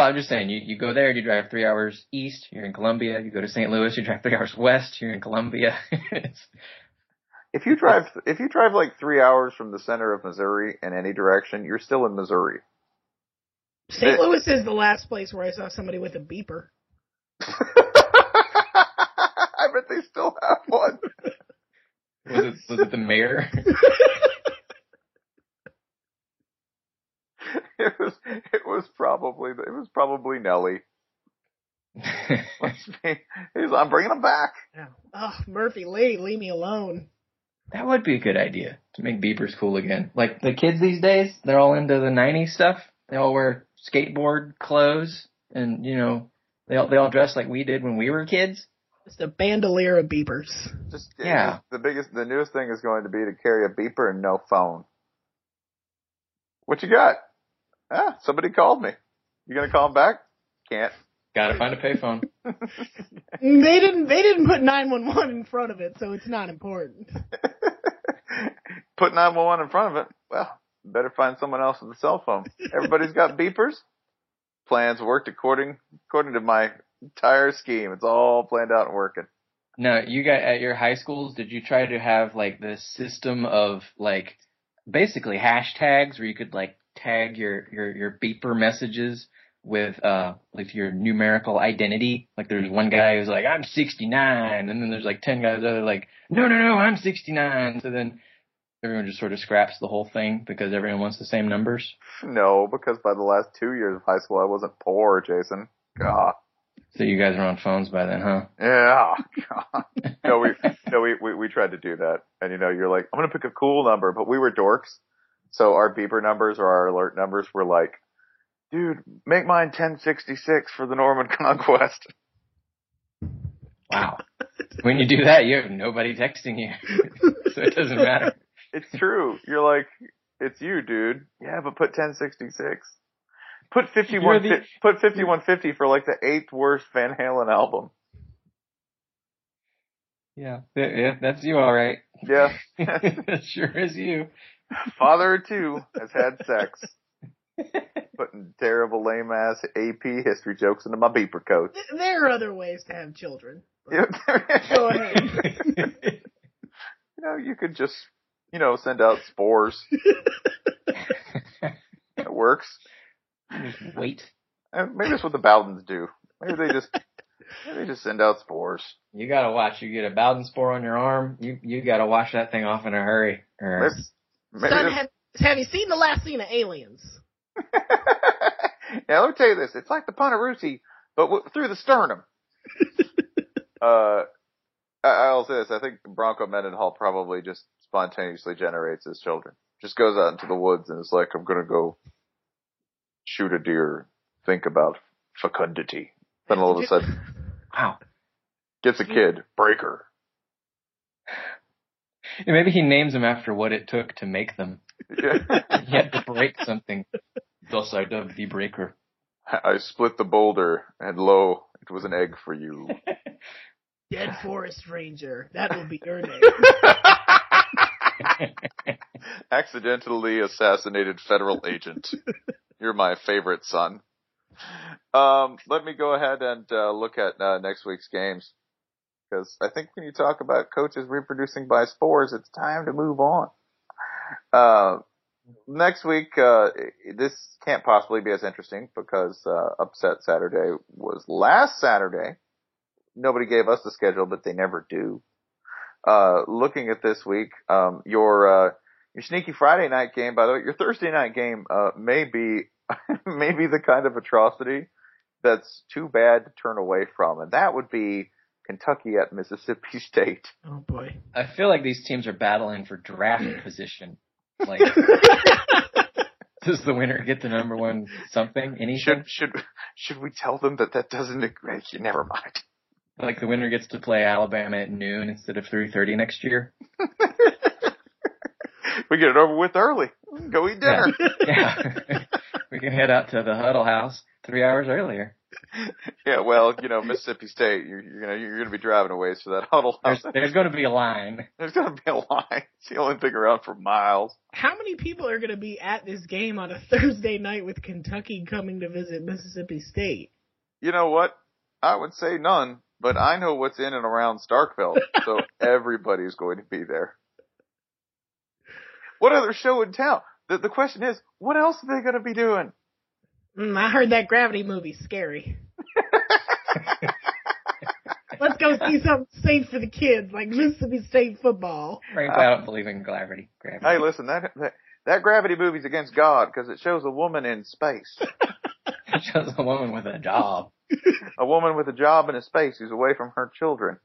Well, I'm just saying, you you go there, you drive three hours east, you're in Columbia. You go to St. Louis, you drive three hours west, you're in Columbia. (laughs) If you drive if you drive like three hours from the center of Missouri in any direction, you're still in Missouri. St. Louis is the last place where I saw somebody with a beeper. (laughs) I bet they still have one. was it was it the mayor? (laughs) (laughs) it was it was probably it was probably Nelly. (laughs) He's I'm bringing him back. Yeah. Oh, Murphy Lee, leave me alone. That would be a good idea to make beepers cool again. Like the kids these days, they're all into the '90s stuff. They all wear skateboard clothes, and you know, they all they all dress like we did when we were kids. It's the bandolier of beepers. Just Yeah. The biggest, the newest thing is going to be to carry a beeper and no phone. What you got? Ah, somebody called me. You gonna call him back? Can't. Got to find a payphone. (laughs) They didn't. They didn't put nine one one in front of it, so it's not important. (laughs) Put 911 in front of it. Well, better find someone else with a cell phone. Everybody's got beepers. Plans worked according according to my entire scheme. It's all planned out and working. Now, you got at your high schools, did you try to have like this system of like basically hashtags where you could like tag your your your beeper messages with uh like your numerical identity. Like there's one guy who's like I'm 69, and then there's like 10 guys that are like no no no I'm 69. So then everyone just sort of scraps the whole thing because everyone wants the same numbers. No, because by the last two years of high school, I wasn't poor, Jason. God. So you guys are on phones by then, huh? Yeah. God. (laughs) No, we no we, we we tried to do that, and you know, you're like, I'm gonna pick a cool number, but we were dorks, so our beeper numbers or our alert numbers were like, dude, make mine 1066 for the Norman (laughs) Conquest. Wow. when you do that, you have nobody texting you, (laughs) so it doesn't matter. (laughs) It's true. You're like, it's you, dude. Yeah, but put 1066. Put 51, the- put 5150 for like the eighth worst Van Halen album. Yeah, yeah, yeah, that's you, all right. Yeah. that sure is you. Father of two has had sex. (laughs) Putting terrible lame ass AP history jokes into my beeper coat. There are other ways to have children. You (laughs) Go ahead. (laughs) you know, you could just, you know, send out spores. It works. Wait. Uh, maybe that's what the Bowdens do. Maybe they just, maybe they just send out spores. You gotta watch. You get a Bowden spore on your arm. You you gotta wash that thing off in a hurry. Or Maybe, maybe Son, have, have you seen the last scene of Aliens? (laughs) now let me tell you this: it's like the Ponarusi, but w- through the sternum. (laughs) uh, I- I'll say this: I think Bronco Mendenhall probably just spontaneously generates his children. Just goes out into the woods and is like, "I'm gonna go shoot a deer. Think about fecundity." Then all of a sudden, wow. gets a kid, Breaker. And maybe he names them after what it took to make them. Yeah. He had to break something. Thus I dubbed the breaker. I split the boulder, and lo, it was an egg for you. (laughs) Dead Forest Ranger. That will be your name. (laughs) accidentally assassinated federal agent. You're my favorite son. Um, let me go ahead and uh, look at uh, next week's games because I think when you talk about coaches reproducing by spores, it's time to move on. Uh, next week, uh, this can't possibly be as interesting because uh, Upset Saturday was last Saturday. Nobody gave us the schedule, but they never do. Uh, looking at this week, um, your uh, your sneaky Friday night game, by the way, your Thursday night game uh, may be (laughs) may be the kind of atrocity that's too bad to turn away from, and that would be Kentucky at Mississippi (laughs) State. oh boy. I feel like these teams are battling for draft (clears throat) position. (laughs) Like, does the winner get the number one something? Anything? Should should should we tell them that that doesn't? Eh, never mind. Like the winner gets to play Alabama at noon instead of 3:30 next year. (laughs) We get it over with early. Go eat dinner. Yeah. we can head out to the Huddle House three hours earlier. Yeah, well, you know, Mississippi State, you're, you're gonna you're gonna be driving a ways for that huddle. There's, there's going to be a line. There's gonna be a line. (laughs) It's the (laughs) only thing around for miles. How many people are going to be at this game on a (laughs) Thursday night with Kentucky coming to visit Mississippi State? You know what? I would say none, but I know what's in and around Starkville, so everybody's going to be there. What other show in town? The, the question is, what else are they going to be doing? Mm, I heard that Gravity movie's scary. (laughs) Let's go see something safe for the kids, like Mississippi State football. Right, I don't believe in gravity. Gravity. Hey, listen, that that, that gravity movie's against God because it shows a woman in space, (laughs) It shows a woman with a job. a woman with a job in a space who's away from her children,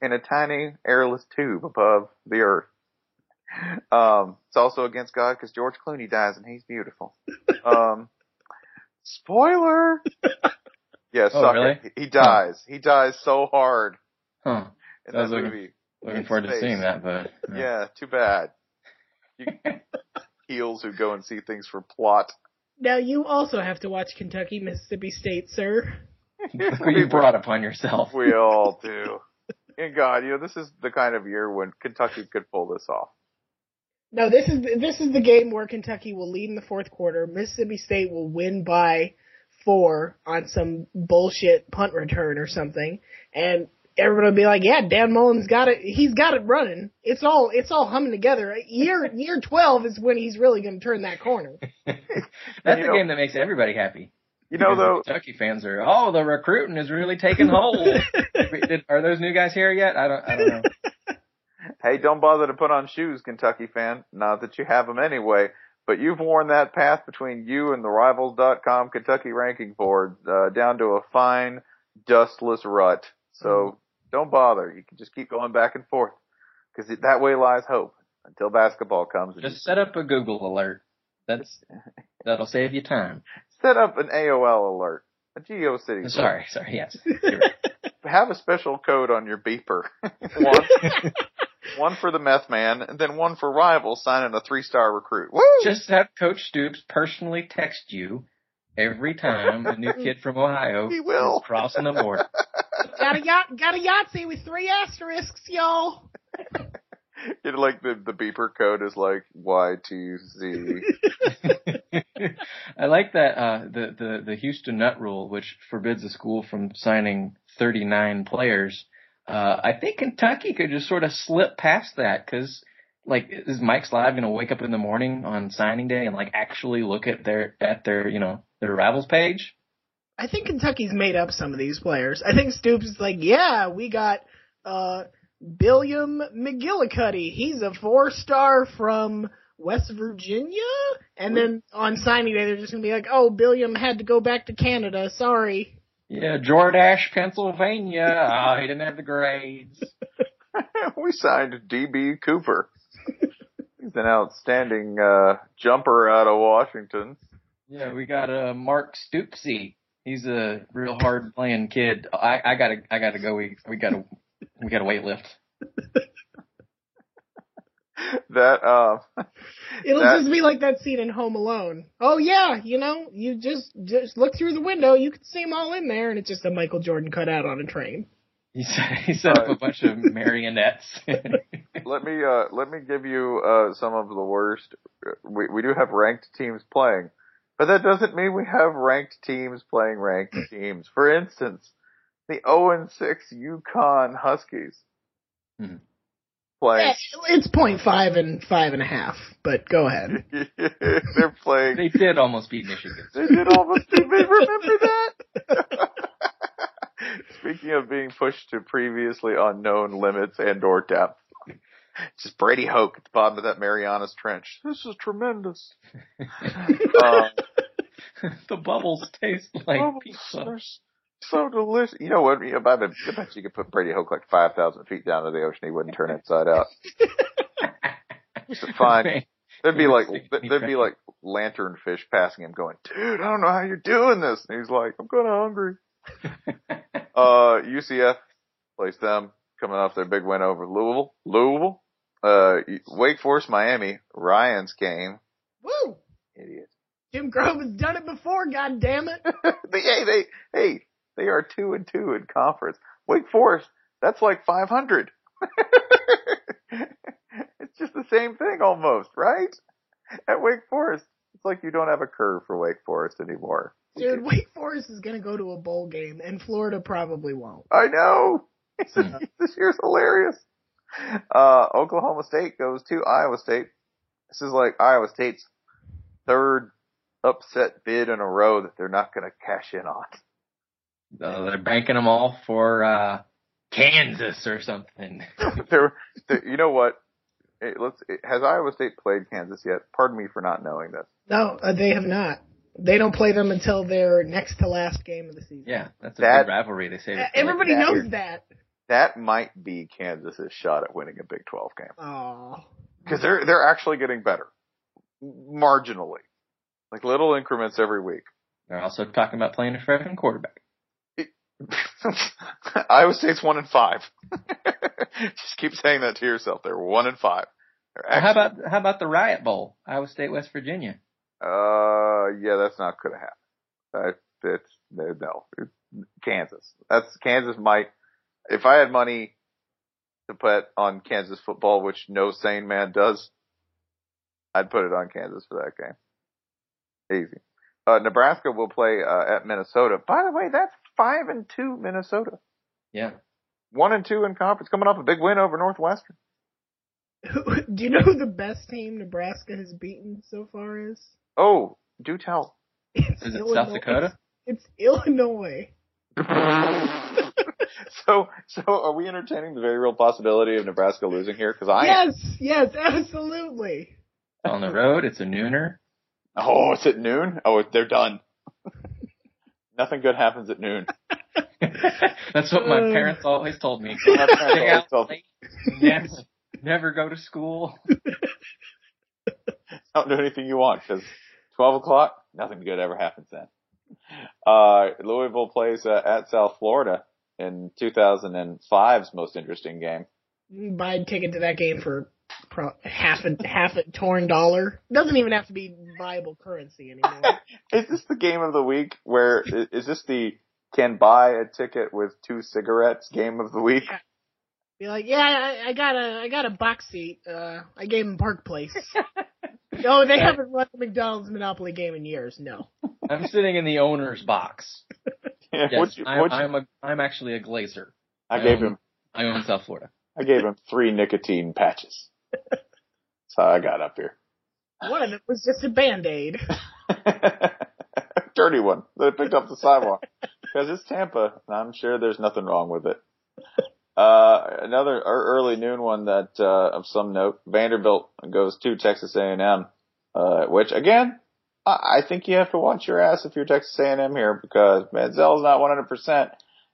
in a tiny airless tube above the earth. Um, it's also against God because George Clooney dies and he's beautiful. (laughs) Um, spoiler. (laughs) Yeah, Oh, really? it. He dies. He dies so hard Huh. in I was that looking- movie. Looking In forward to seeing that, but (laughs) Yeah, too bad. You (laughs) heels who go and see things for plot. Now you also have to watch Kentucky Mississippi State, sir. Look you brought upon yourself. We all do. And God, you know, this is the kind of year when Kentucky could pull this off. No, this is this is the game where Kentucky will lead in the fourth quarter. Mississippi State will win by four on some bullshit punt return or something, and everybody will be like, yeah, Dan Mullen's got it. He's got it running. It's all, it's all humming together. Year, (laughs) year 12 is when he's really going to turn that corner. (laughs) That's you the know- game that makes everybody happy. You know, the though, Kentucky fans are, oh, the recruiting is really taking hold. (laughs) Did, are those new guys here yet? I don't, I don't know. Hey, don't bother to put on shoes, Kentucky fan. Not that you have them anyway, but you've worn that path between you and the Rivals.com Kentucky ranking board uh, down to a fine, dustless rut. So don't bother. You can just keep going back and forth because that way lies hope until basketball comes. And Just set up a Google alert. That's (laughs) that'll save you time. set up an AOL alert, a GeoCities. alert. Sorry, sorry. Yes, (laughs) have a special code on your beeper. (laughs) one, one for the meth man, and then one for rival signing a three star recruit. Woo! just have Coach Stoops personally text you every time a new kid from Ohio (laughs) He will. is crossing the border. (laughs) got a yacht, got a Yahtzee with three asterisks, y'all. (laughs) You know, like the the beeper code is like Y two Z. I like that uh, the the the Houston Nutt Rule, which forbids a school from signing 39 players. Uh, I think Kentucky could just sort of slip past that because, like, is Mike Slive going to wake up in the morning on signing day and like actually look at their at their you know their rivals page? I think Kentucky's made up some of these players. I think Stoops is like, yeah, we got uh Billiam McGillicuddy. He's a four star from West Virginia. And then on signing day, they're just gonna be like, oh, Billiam had to go back to Canada. Sorry. Yeah, Jordash, Pennsylvania. Oh, he didn't have the grades. (laughs) we signed DB Cooper. He's an outstanding uh, jumper out of Washington. Yeah, we got uh, Mark Stoopsy. He's a real hard playing kid. I, I gotta, I gotta go. We, we gotta, we gotta weight (laughs) lift. (laughs) That uh, (laughs) It'll That- just be like that scene in Home Alone. Oh yeah, you know, you just just look through the window, you can see them all in there, and it's just a Michael Jordan cutout on a train. He set, he set up a bunch of (laughs) marionettes. let me uh, let me give you uh, some of the worst. We we do have ranked teams playing, but that doesn't mean we have ranked teams playing ranked teams. For instance, the 0 and 6 UConn Huskies Mhm. Playing. Eh, It's point five and five and a half, but go ahead. (laughs) They're playing. they did almost beat Michigan. They did almost beat me. Remember that? (laughs) Speaking of being pushed to previously unknown limits and or depth, just Brady Hoke at the bottom of that Marianas Trench. This is tremendous. uh, (laughs) the bubbles taste like oh, pizza. They're s- so delicious. You know what? I bet, I bet you could put Brady Hoke like five thousand feet down to the ocean. He wouldn't turn inside out. (laughs) Just a fine. There'd be like there'd be like lanternfish passing him, going, "Dude, I don't know how you're doing this." And he's like, "I'm kind of hungry." (laughs) Uh, UCF plays them coming off their big win over Louisville. Louisville. Uh, Wake Forest, Miami. Ryan's game. Woo! Idiot. Jim Grobe has done it before, god damn it. (laughs) they, hey, they, hey, they are two and two in conference. Wake Forest, that's like 500. (laughs) it's just the same thing almost, right? At Wake Forest, it's like you don't have a curve for Wake Forest anymore. Dude, Wake Forest is gonna go to a bowl game, and Florida probably won't. I know. (laughs) (laughs) this year's hilarious. Uh, Oklahoma State goes to Iowa State. This is like Iowa State's third upset bid in a row that they're not going to cash in on. Uh, they're banking them all for uh, Kansas or something. (laughs) (laughs) they're, they're, you know what? Hey, let's. Has Iowa State played Kansas yet? Pardon me for not knowing this. No, uh, they have not. They don't play them until their next to last game of the season. Yeah, that's a That- big rivalry. They say. Uh, Everybody that- knows that. That might be Kansas's shot at winning a Big 12 game Oh, because they're they're actually getting better, marginally, like little increments every week. They're also talking about playing a freshman quarterback. (laughs) Iowa State's one and five. (laughs) Just keep saying that to yourself. They're one and five. Well, how about how about the Riot Bowl, Iowa State, West Virginia? Uh, yeah, that's not gonna happen. It's no, no, It's Kansas. That's Kansas might. If I had money to put on Kansas football, which no sane man does, I'd put it on Kansas for that game. Easy. Uh, Nebraska will play uh, at Minnesota. By the way, that's five and two Minnesota. Yeah, one and two in conference, coming off a big win over Northwestern. (laughs) Do you know who the best team Nebraska has beaten so far is? Oh, do tell. It's Is it Illinois. South Dakota? It's Illinois. (laughs) so, so are we entertaining the very real possibility of Nebraska losing here? Because I yes, yes, absolutely. On the road, it's a nooner. Oh, it's at noon. Oh, they're done. Nothing good happens at noon. (laughs) That's what my parents always told me. (laughs) My parents Stay out told me. late, never, never go to school. (laughs) Don't do anything you want because 12 o'clock, nothing good ever happens then. Uh, Louisville plays uh, at South Florida in 2005's most interesting game. You buy a ticket to that game for pro- half a half a torn dollar. Doesn't even have to be viable currency anymore. (laughs) Is this the game of the week Where is this the can buy a ticket with two cigarettes game of the week? Be like, yeah, I, I got a I got a box seat. Uh, I gave him Park Place. (laughs) no, they haven't run the McDonald's Monopoly game in years. No. (laughs) I'm sitting in the owner's box. Yeah, Yes, what'd you- I'm, you- I'm a I'm actually a glazer. I gave own- him, I own South Florida. I gave him three nicotine patches. That's how I got up here. One them was just a band aid. (laughs) dirty one that I picked off the sidewalk because it's Tampa, and I'm sure there's nothing wrong with it. Uh, another early noon one that uh, of some note: Vanderbilt goes to Texas A&M, uh, which again, I, I think you have to watch your ass if you're Texas A&M here because Manziel's not 100, percent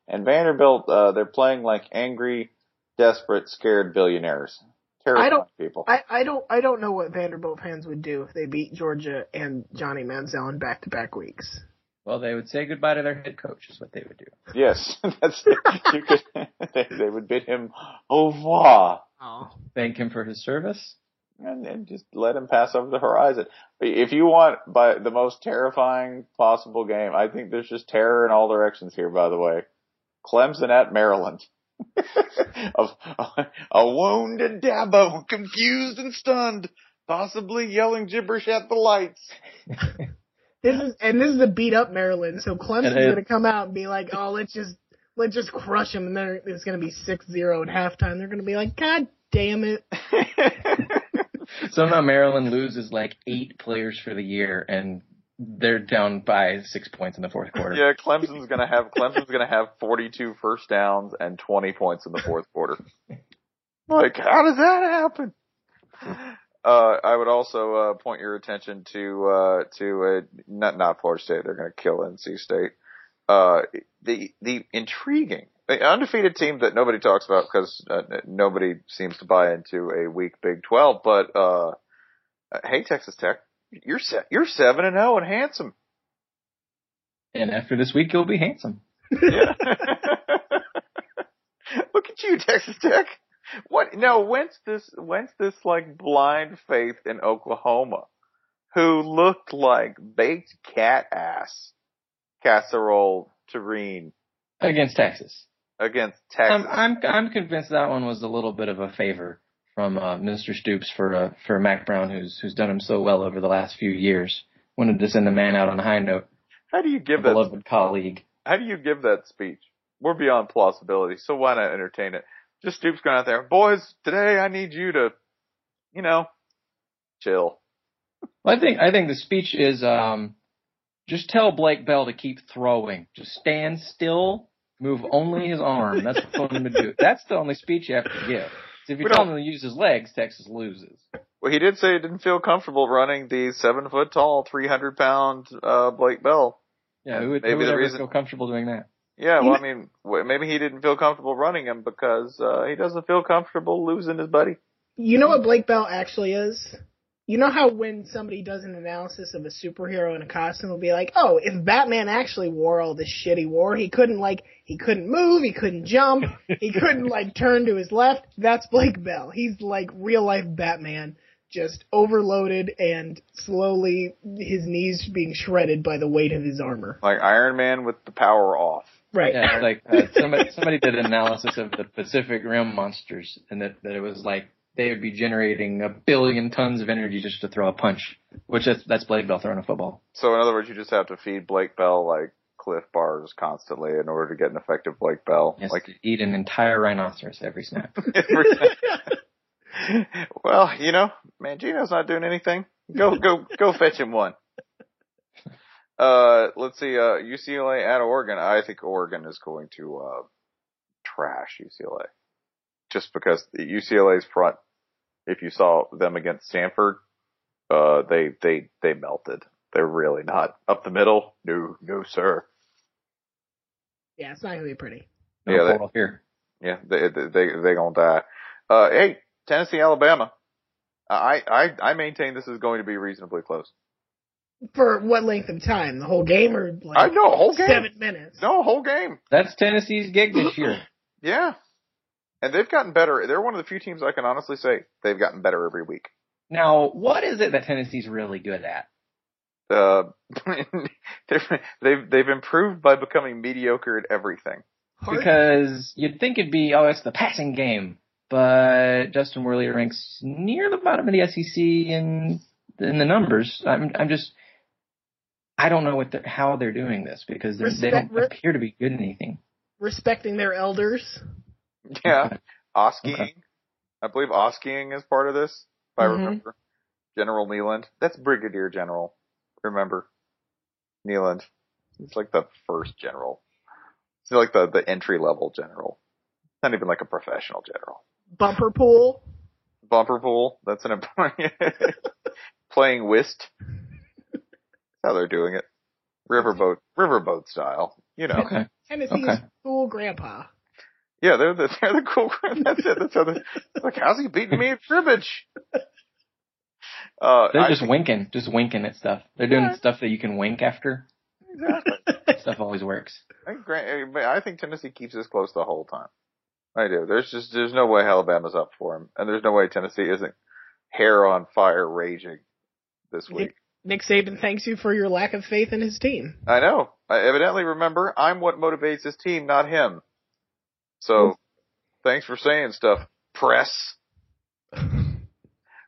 and Vanderbilt uh, they're playing like angry, desperate, scared billionaires, terrifying I don't- people. I, I don't I don't know what Vanderbilt fans would do if they beat Georgia and Johnny Manziel in back to back weeks. Well, they would say goodbye to their head coach, is what they would do. Yes, (laughs) that's you could. (laughs) They, they would bid him au revoir. Oh. Thank him for his service. and, and just let him pass over the horizon. If you want by the most terrifying possible game, I think there's just terror in all directions here. By the way, Clemson at Maryland. Of (laughs) a wounded Dabo, confused and stunned, possibly yelling gibberish at the lights. (laughs) This is and this is a beat up Maryland, so Clemson's And it- gonna come out and be like, "Oh, let's just let's just crush them," and then it's gonna be 6-0 at halftime. They're gonna be like, "God damn it!" (laughs) Somehow Maryland loses like eight players for the year, and they're down by six points in the fourth quarter. Yeah, Clemson's gonna have Clemson's gonna have 42 first downs and 20 points in the fourth quarter. Like, how does that happen? Uh, I would also uh, point your attention to uh, to not not Florida State. They're going to kill NC State. Uh, the the intriguing, undefeated team that nobody talks about because uh, nobody seems to buy into a weak Big Twelve. But uh, hey, Texas Tech, you're se- you're seven and zero and handsome. And after this week, you'll be handsome. Yeah. (laughs) Look at you, Texas Tech. What? No, whence this? Whence this like blind faith in Oklahoma, who looked like baked cat ass casserole terrine Against Texas. against Texas? I'm, I'm I'm convinced that one was a little bit of a favor from uh, Mr. Stoops for uh, for Mack Brown, who's who's done him so well over the last few years. Wanted to send the man out on a high note. how do you give that? beloved colleague. How do you give that speech? We're beyond plausibility, so why not entertain it? Just Stoops going out there, boys. Today I need you to, you know, chill. Well, I think I think the speech is um, just tell Blake Bell to keep throwing. Just stand still, move only his arm. That's what want him to do. That's the only speech you have to give. So if you tell don't- him to use his legs, Texas loses. Well, he did say he didn't feel comfortable running the seven foot tall, three hundred pound uh, Blake Bell. Yeah, who would, Maybe who would the ever reason- feel comfortable doing that? Yeah, well, I mean, maybe he didn't feel comfortable running him because uh, he doesn't feel comfortable losing his buddy. You know what Blake Bell actually is? You know how when somebody does an analysis of a superhero in a costume, they'll be like, "Oh, if Batman actually wore all this shit he wore, he couldn't like he couldn't move, he couldn't jump, he (laughs) couldn't like turn to his left." That's Blake Bell. He's like real life Batman, just overloaded and slowly his knees being shredded by the weight of his armor. Like Iron Man with the power off. Right. Yeah, like uh, somebody somebody did an analysis of the Pacific Rim monsters, and that that it was like they would be generating a billion tons of energy just to throw a punch, which that's that's Blake Bell throwing a football. So in other words, you just have to feed Blake Bell like Clif bars constantly in order to get an effective Blake Bell. Yes, like eat an entire rhinoceros every snap. (laughs) (laughs) well, you know, Mangino's not doing anything. Go, go, go fetch him one. Uh, let's see, uh, UCLA at Oregon. I think Oregon is going to, uh, trash UCLA. Just because UCLA's front, if you saw them against Stanford, uh, they, they, they melted. They're really not up the middle. No, no, sir. Yeah, it's not gonna be pretty. No Yeah, they- portal here. Yeah, they, they, they, they gonna die. Uh, hey, Tennessee, Alabama. I, I, I maintain this is going to be reasonably close. For what length of time? The whole game or like I know, whole game. seven minutes? No, whole game. That's Tennessee's gig this year. (clears throat) Yeah. And they've gotten better. They're one of the few teams I can honestly say they've gotten better every week. Now, what is it that Tennessee's really good at? Uh, (laughs) they've, they've, they've improved by becoming mediocre at everything. Because you'd think it'd be, oh, it's the passing game. But Justin Worley ranks near the bottom of the SEC in, in the numbers. I'm, I'm just, I don't know what they're, how they're doing this because they're, they don't appear to be good at anything. respecting their elders. (laughs) Yeah. Oskiing. I believe Oskiing is part of this, if I Mhm. remember. General Neyland. That's Brigadier General. Remember? Neyland. He's like the first general. He's like the, the entry level general. Not even like a professional general. Bumper pool. Bumper pool. That's an important. (laughs) Playing whist. That's how they're doing it. Riverboat, riverboat style. You know. Okay. Tennessee's Okay. cool grandpa. Yeah, they're the (laughs) they're the cool. That's it. That's how they like. How's he beating me at cribbage? Uh, They're just think- winking, just winking at stuff. They're doing Yeah. stuff that you can wink after. exactly. (laughs) Stuff always works. I think, Grant- I think Tennessee keeps this close the whole time. I do. There's just there's no way Alabama's up for him, and there's no way Tennessee isn't hair on fire raging this Nick, week. Nick Saban thanks you for your lack of faith in his team. I know. I evidently remember I'm what motivates his team, not him. So, thanks for saying stuff, press. (laughs)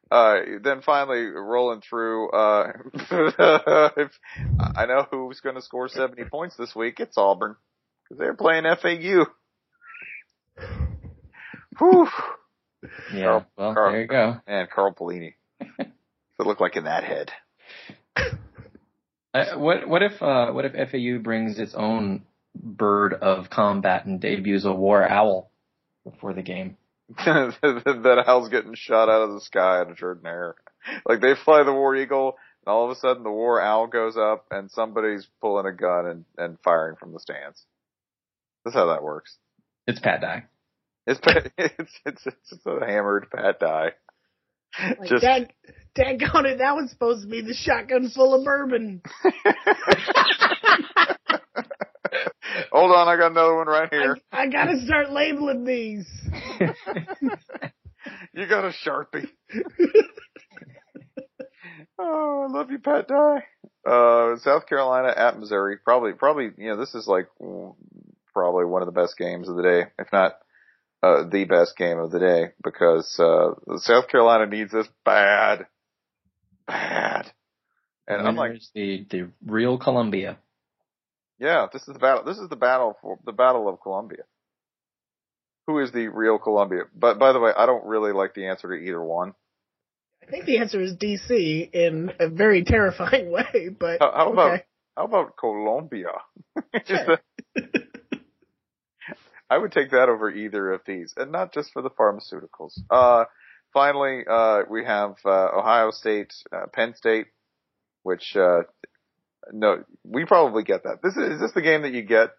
Uh, then finally rolling through, uh, if, (laughs) I know who's going to score 70 points this week. It's Auburn. Cause they're playing FAU. (sighs) Whew. Yeah. Carl- well, Carl- there you go. And Carl Pelini. It (laughs) look like in that head? Uh, what what if uh, what if FAU brings its own bird of combat and debuts a war owl before the game? (laughs) that owl's getting shot out of the sky at a Jordan-Hare. Like they fly the war eagle, and all of a sudden the war owl goes up, and somebody's pulling a gun and, and firing from the stands. That's how that works. It's Pat Dye. It's pa- (laughs) it's it's it's a hammered Pat Dye. Like, Just Dad, Dad got it. That was supposed to be the shotgun full of bourbon. (laughs) hold on, I got another one right here. (laughs) I gotta start labeling these. (laughs) You got a sharpie. (laughs) oh, I love you, Pat Dye. Uh, South Carolina at Missouri. Probably, probably, you know, this is like probably one of the best games of the day, if not uh, the best game of the day, because uh, South Carolina needs this bad, bad. And I'm like, Winner the the real Columbia. Yeah, this is the battle. This is the battle for the battle of Columbia. Who is the real Columbia? But by the way, I don't really like the answer to either one. I think the answer is DC in a very terrifying (laughs) way, but How, how about okay. how about Colombia? (laughs) Sure. (laughs) I would take that over either of these, and not just for the pharmaceuticals. Uh, finally, uh, we have uh, Ohio State, uh, Penn State, which uh, no, we probably get that. This is, is this the game that you get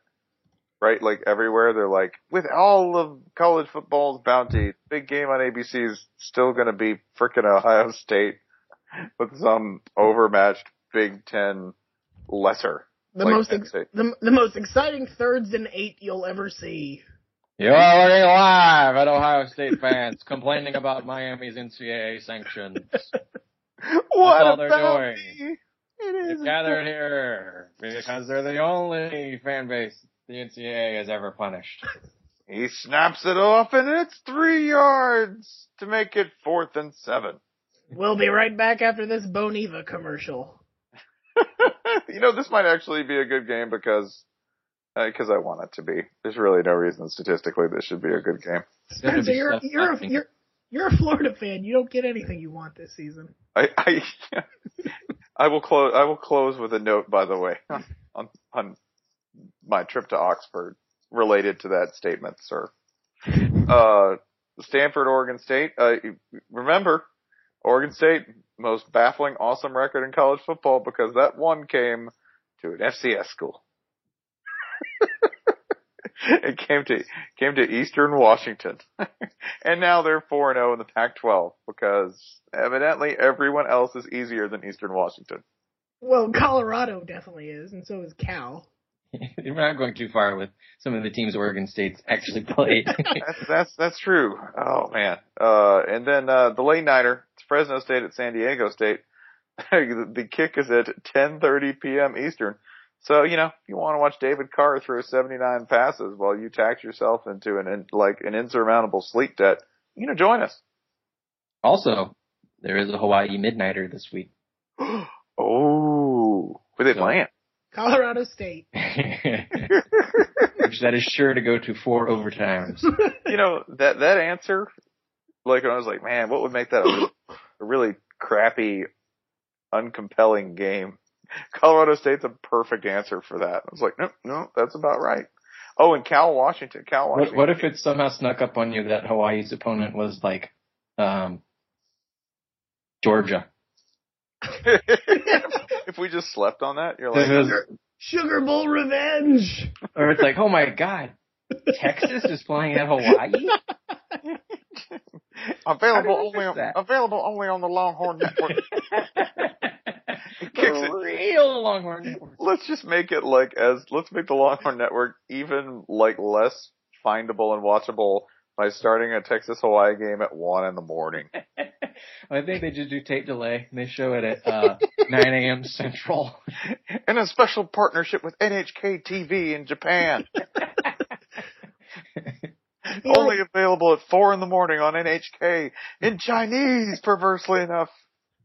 right? Like everywhere, they're like, with all of college football's bounty, big game on ABC is still going to be frickin' Ohio (laughs) State with some overmatched Big Ten lesser. the like most ex- the, the most exciting thirds and eight you'll ever see. You're looking live at Ohio State fans complaining about Miami's NCAA sanctions. (laughs) What all they're doing. me? It They've gathered here because they're the only fan base the NCAA has ever punished. (laughs) He snaps it off and it's three yards to make it fourth and seven. We'll be right back after this Boniva commercial. (laughs) you know, this might actually be a good game because uh, because I want it to be. There's really no reason statistically this should be a good game. Spencer, you're you're a, you're you're a Florida fan. You don't get anything you want this season. I I, (laughs) I will close. I will close with a note, by the way, (laughs) on on my trip to Oxford related to that statement, sir. (laughs) Uh, Stanford, Oregon State. Uh, remember, Oregon State most baffling, awesome record in college football because that one came to an FCS school. (laughs) (laughs) it came to came to Eastern Washington, (laughs) and now they're four and zero in the Pac-12 because evidently everyone else is easier than Eastern Washington. Well, Colorado definitely is, and so is Cal. (laughs) We're not going too far with some of the teams Oregon State's actually played. that's that's that's true. Oh man. Uh, and then uh, the late nighter, it's Fresno State at San Diego State. the kick is at 10:30 p.m. Eastern. So, you know, you want to watch David Carr throw 79 passes while you tax yourself into an, like, an insurmountable sleep debt, you know, join us. Also, there is a Hawaii Midnighter this week. (gasps) oh, where they So- playing? Colorado State. (laughs) (laughs) Which that is sure to go to four overtimes. You know, that, that answer, like, I was like, man, what would make that a really, a really crappy, uncompelling game? (laughs) Colorado State's a perfect answer for that. I was like, no, no, that's about right. Oh, and Cal Washington, Cal What, Washington. what if it somehow snuck up on you that Hawaii's opponent was like, um, Georgia? (laughs) if we just slept on that, you're like, It was- Sugar Bowl revenge. or it's like, oh my god, Texas is playing at Hawaii? (laughs) (laughs) available How do you only on, that? available only on the Longhorn (laughs) Network. kicks it. Real Longhorn Network. let's just make it like as let's make the Longhorn Network even like less findable and watchable by starting a Texas Hawaii game at one in the morning. (laughs) I think they just do tape delay. and They show it at uh, 9 a.m. Central. In a special partnership with NHK TV in Japan. Only available at four in the morning on NHK in Chinese, perversely enough.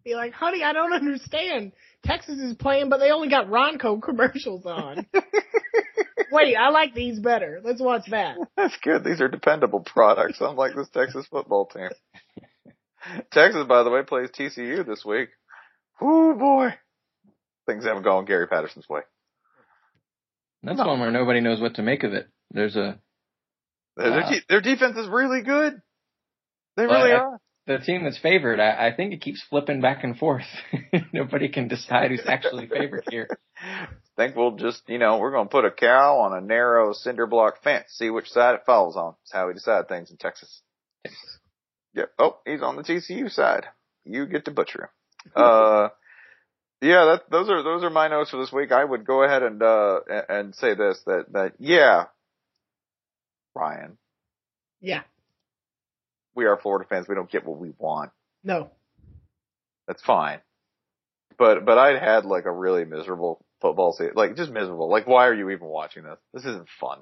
Be like, honey, I don't understand. Texas is playing, but they only got Ronco (laughs) commercials on. (laughs) Wait, I like these better. Let's watch that. That's good. These are dependable products, unlike this Texas football team. Texas, by the way, plays TCU this week. Ooh boy. Things haven't gone Gary Patterson's way. That's one where nobody knows what to make of it. There's a Their, de- their defense is really good. They really I- are. the team that's favored. I, I think it keeps flipping back and forth. (laughs) nobody can decide who's actually favored here. I (laughs) think we'll just, you know, we're going to put a cow on a narrow cinder block fence, see which side it falls on. That's how we decide things in Texas. Yep. Oh, he's on the TCU side. You get to butcher him. Uh, (laughs) yeah, that, those are, those are my notes for this week. I would go ahead and, uh, and say this, that, that, yeah, Ryan, Yeah. we are Florida fans. We don't get what we want. No. That's fine. But but I'd had like a really miserable football season, like just miserable. Like why are you even watching this? This isn't fun,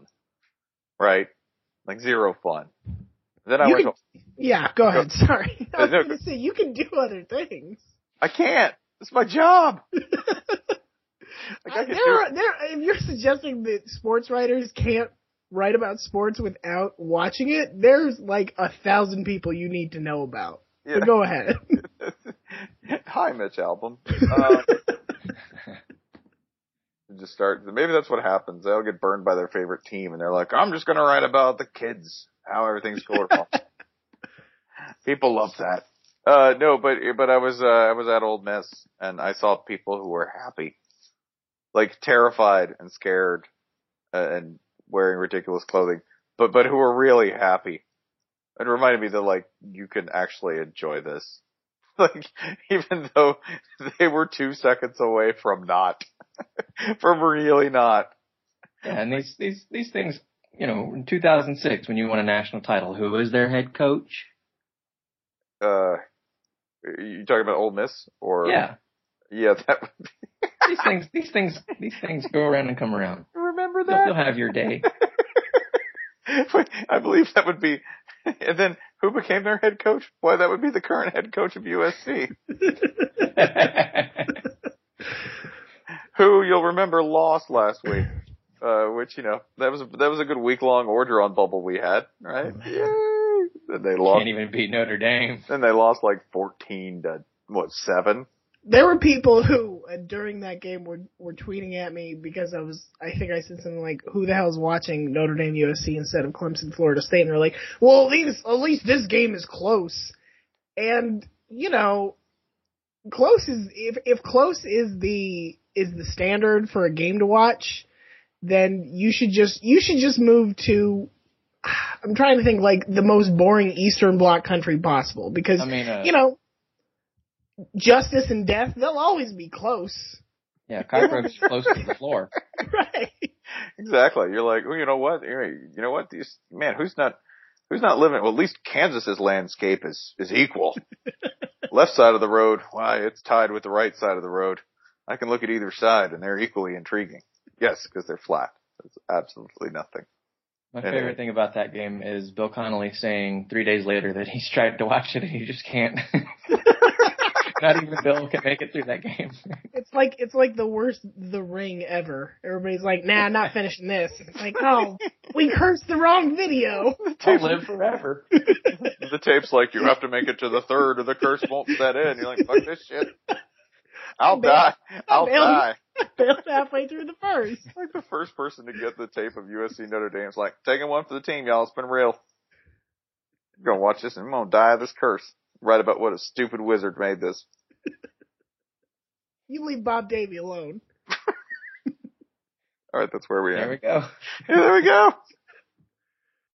right? Like zero fun. Then I You went. can- to- Yeah, go ahead. (laughs) Sorry. I was No, going to say, you can do other things. I can't. It's my job. (laughs) like I Uh, can there, are, there, if you're suggesting that sports writers can't write about sports without watching it, there's like a thousand people you need to know about. Yeah. So go ahead. (laughs) Hi, Mitch Albom. Um, (laughs) just start. Maybe that's what happens. They'll get burned by their favorite team, and they're like, "I'm just gonna write about the kids, how everything's going." wrong." (laughs) people love that. Uh, no, but but I was uh, I was at Ole Miss, and I saw people who were happy, like terrified and scared, uh, and wearing ridiculous clothing, but but who were really happy. It reminded me that like you can actually enjoy this (laughs) like even though they were two seconds away from not (laughs) from really not Yeah, and these these these things, you know, in 2006 when you won a national title, who was their head coach? uh you talking about Ole Miss or Yeah, yeah that would be, these things, these things, these things go around and come around. Remember You'll, that you'll have your day. (laughs) I believe that would be and then who became their head coach why that would be the current head coach of USC (laughs) who you'll remember lost last week. Uh, which you know that was that was a good week long Orgeron bubble we had, right? Yay! And they lost. Can't even beat Notre Dame. And they lost like fourteen to what seven. There were people who uh, during that game were were tweeting at me because I was I think I said something like who the hell's watching Notre Dame USC instead of Clemson Florida State? And they're like well at least at least this game is close. And you know close is if if close is the is the standard for a game to watch then you should just you should just move to I'm trying to think like the most boring Eastern Bloc country possible because I mean, uh, you know justice and death they'll always be close. Yeah, cockroach close to the floor. (laughs) right. Exactly. You're like, well, you know what? You know what? These man, who's not who's not living? Well, at least Kansas's landscape is is equal. (laughs) Left side of the road, why it's tied with the right side of the road. I can look at either side, and they're equally intriguing. Yes, because they're flat. It's absolutely nothing. My Anyway. favorite thing about that game is Bill Connelly saying three days later that he's tried to watch it and he just can't. (laughs) Not even Bill can make it through that game. (laughs) It's like it's like the worst The Ring ever. Everybody's like, "Nah, not finishing this." It's like, "Oh, we cursed the wrong video." (laughs) I'll live forever. (laughs) The tape's like, you have to make it to the third, or the curse won't set in. You're like, fuck this shit. I'll Bailed- die. I'll bailed- die. Failed halfway through the first. Like the first person to get the tape of USC Notre Dame's like, taking one for the team, y'all. It's been real. I'm gonna watch this and I'm gonna die of this curse. Right about what a stupid wizard made this. (laughs) You leave Bob Davie alone. (laughs) All right, that's where we are. There we go. Yeah, there we go. (laughs)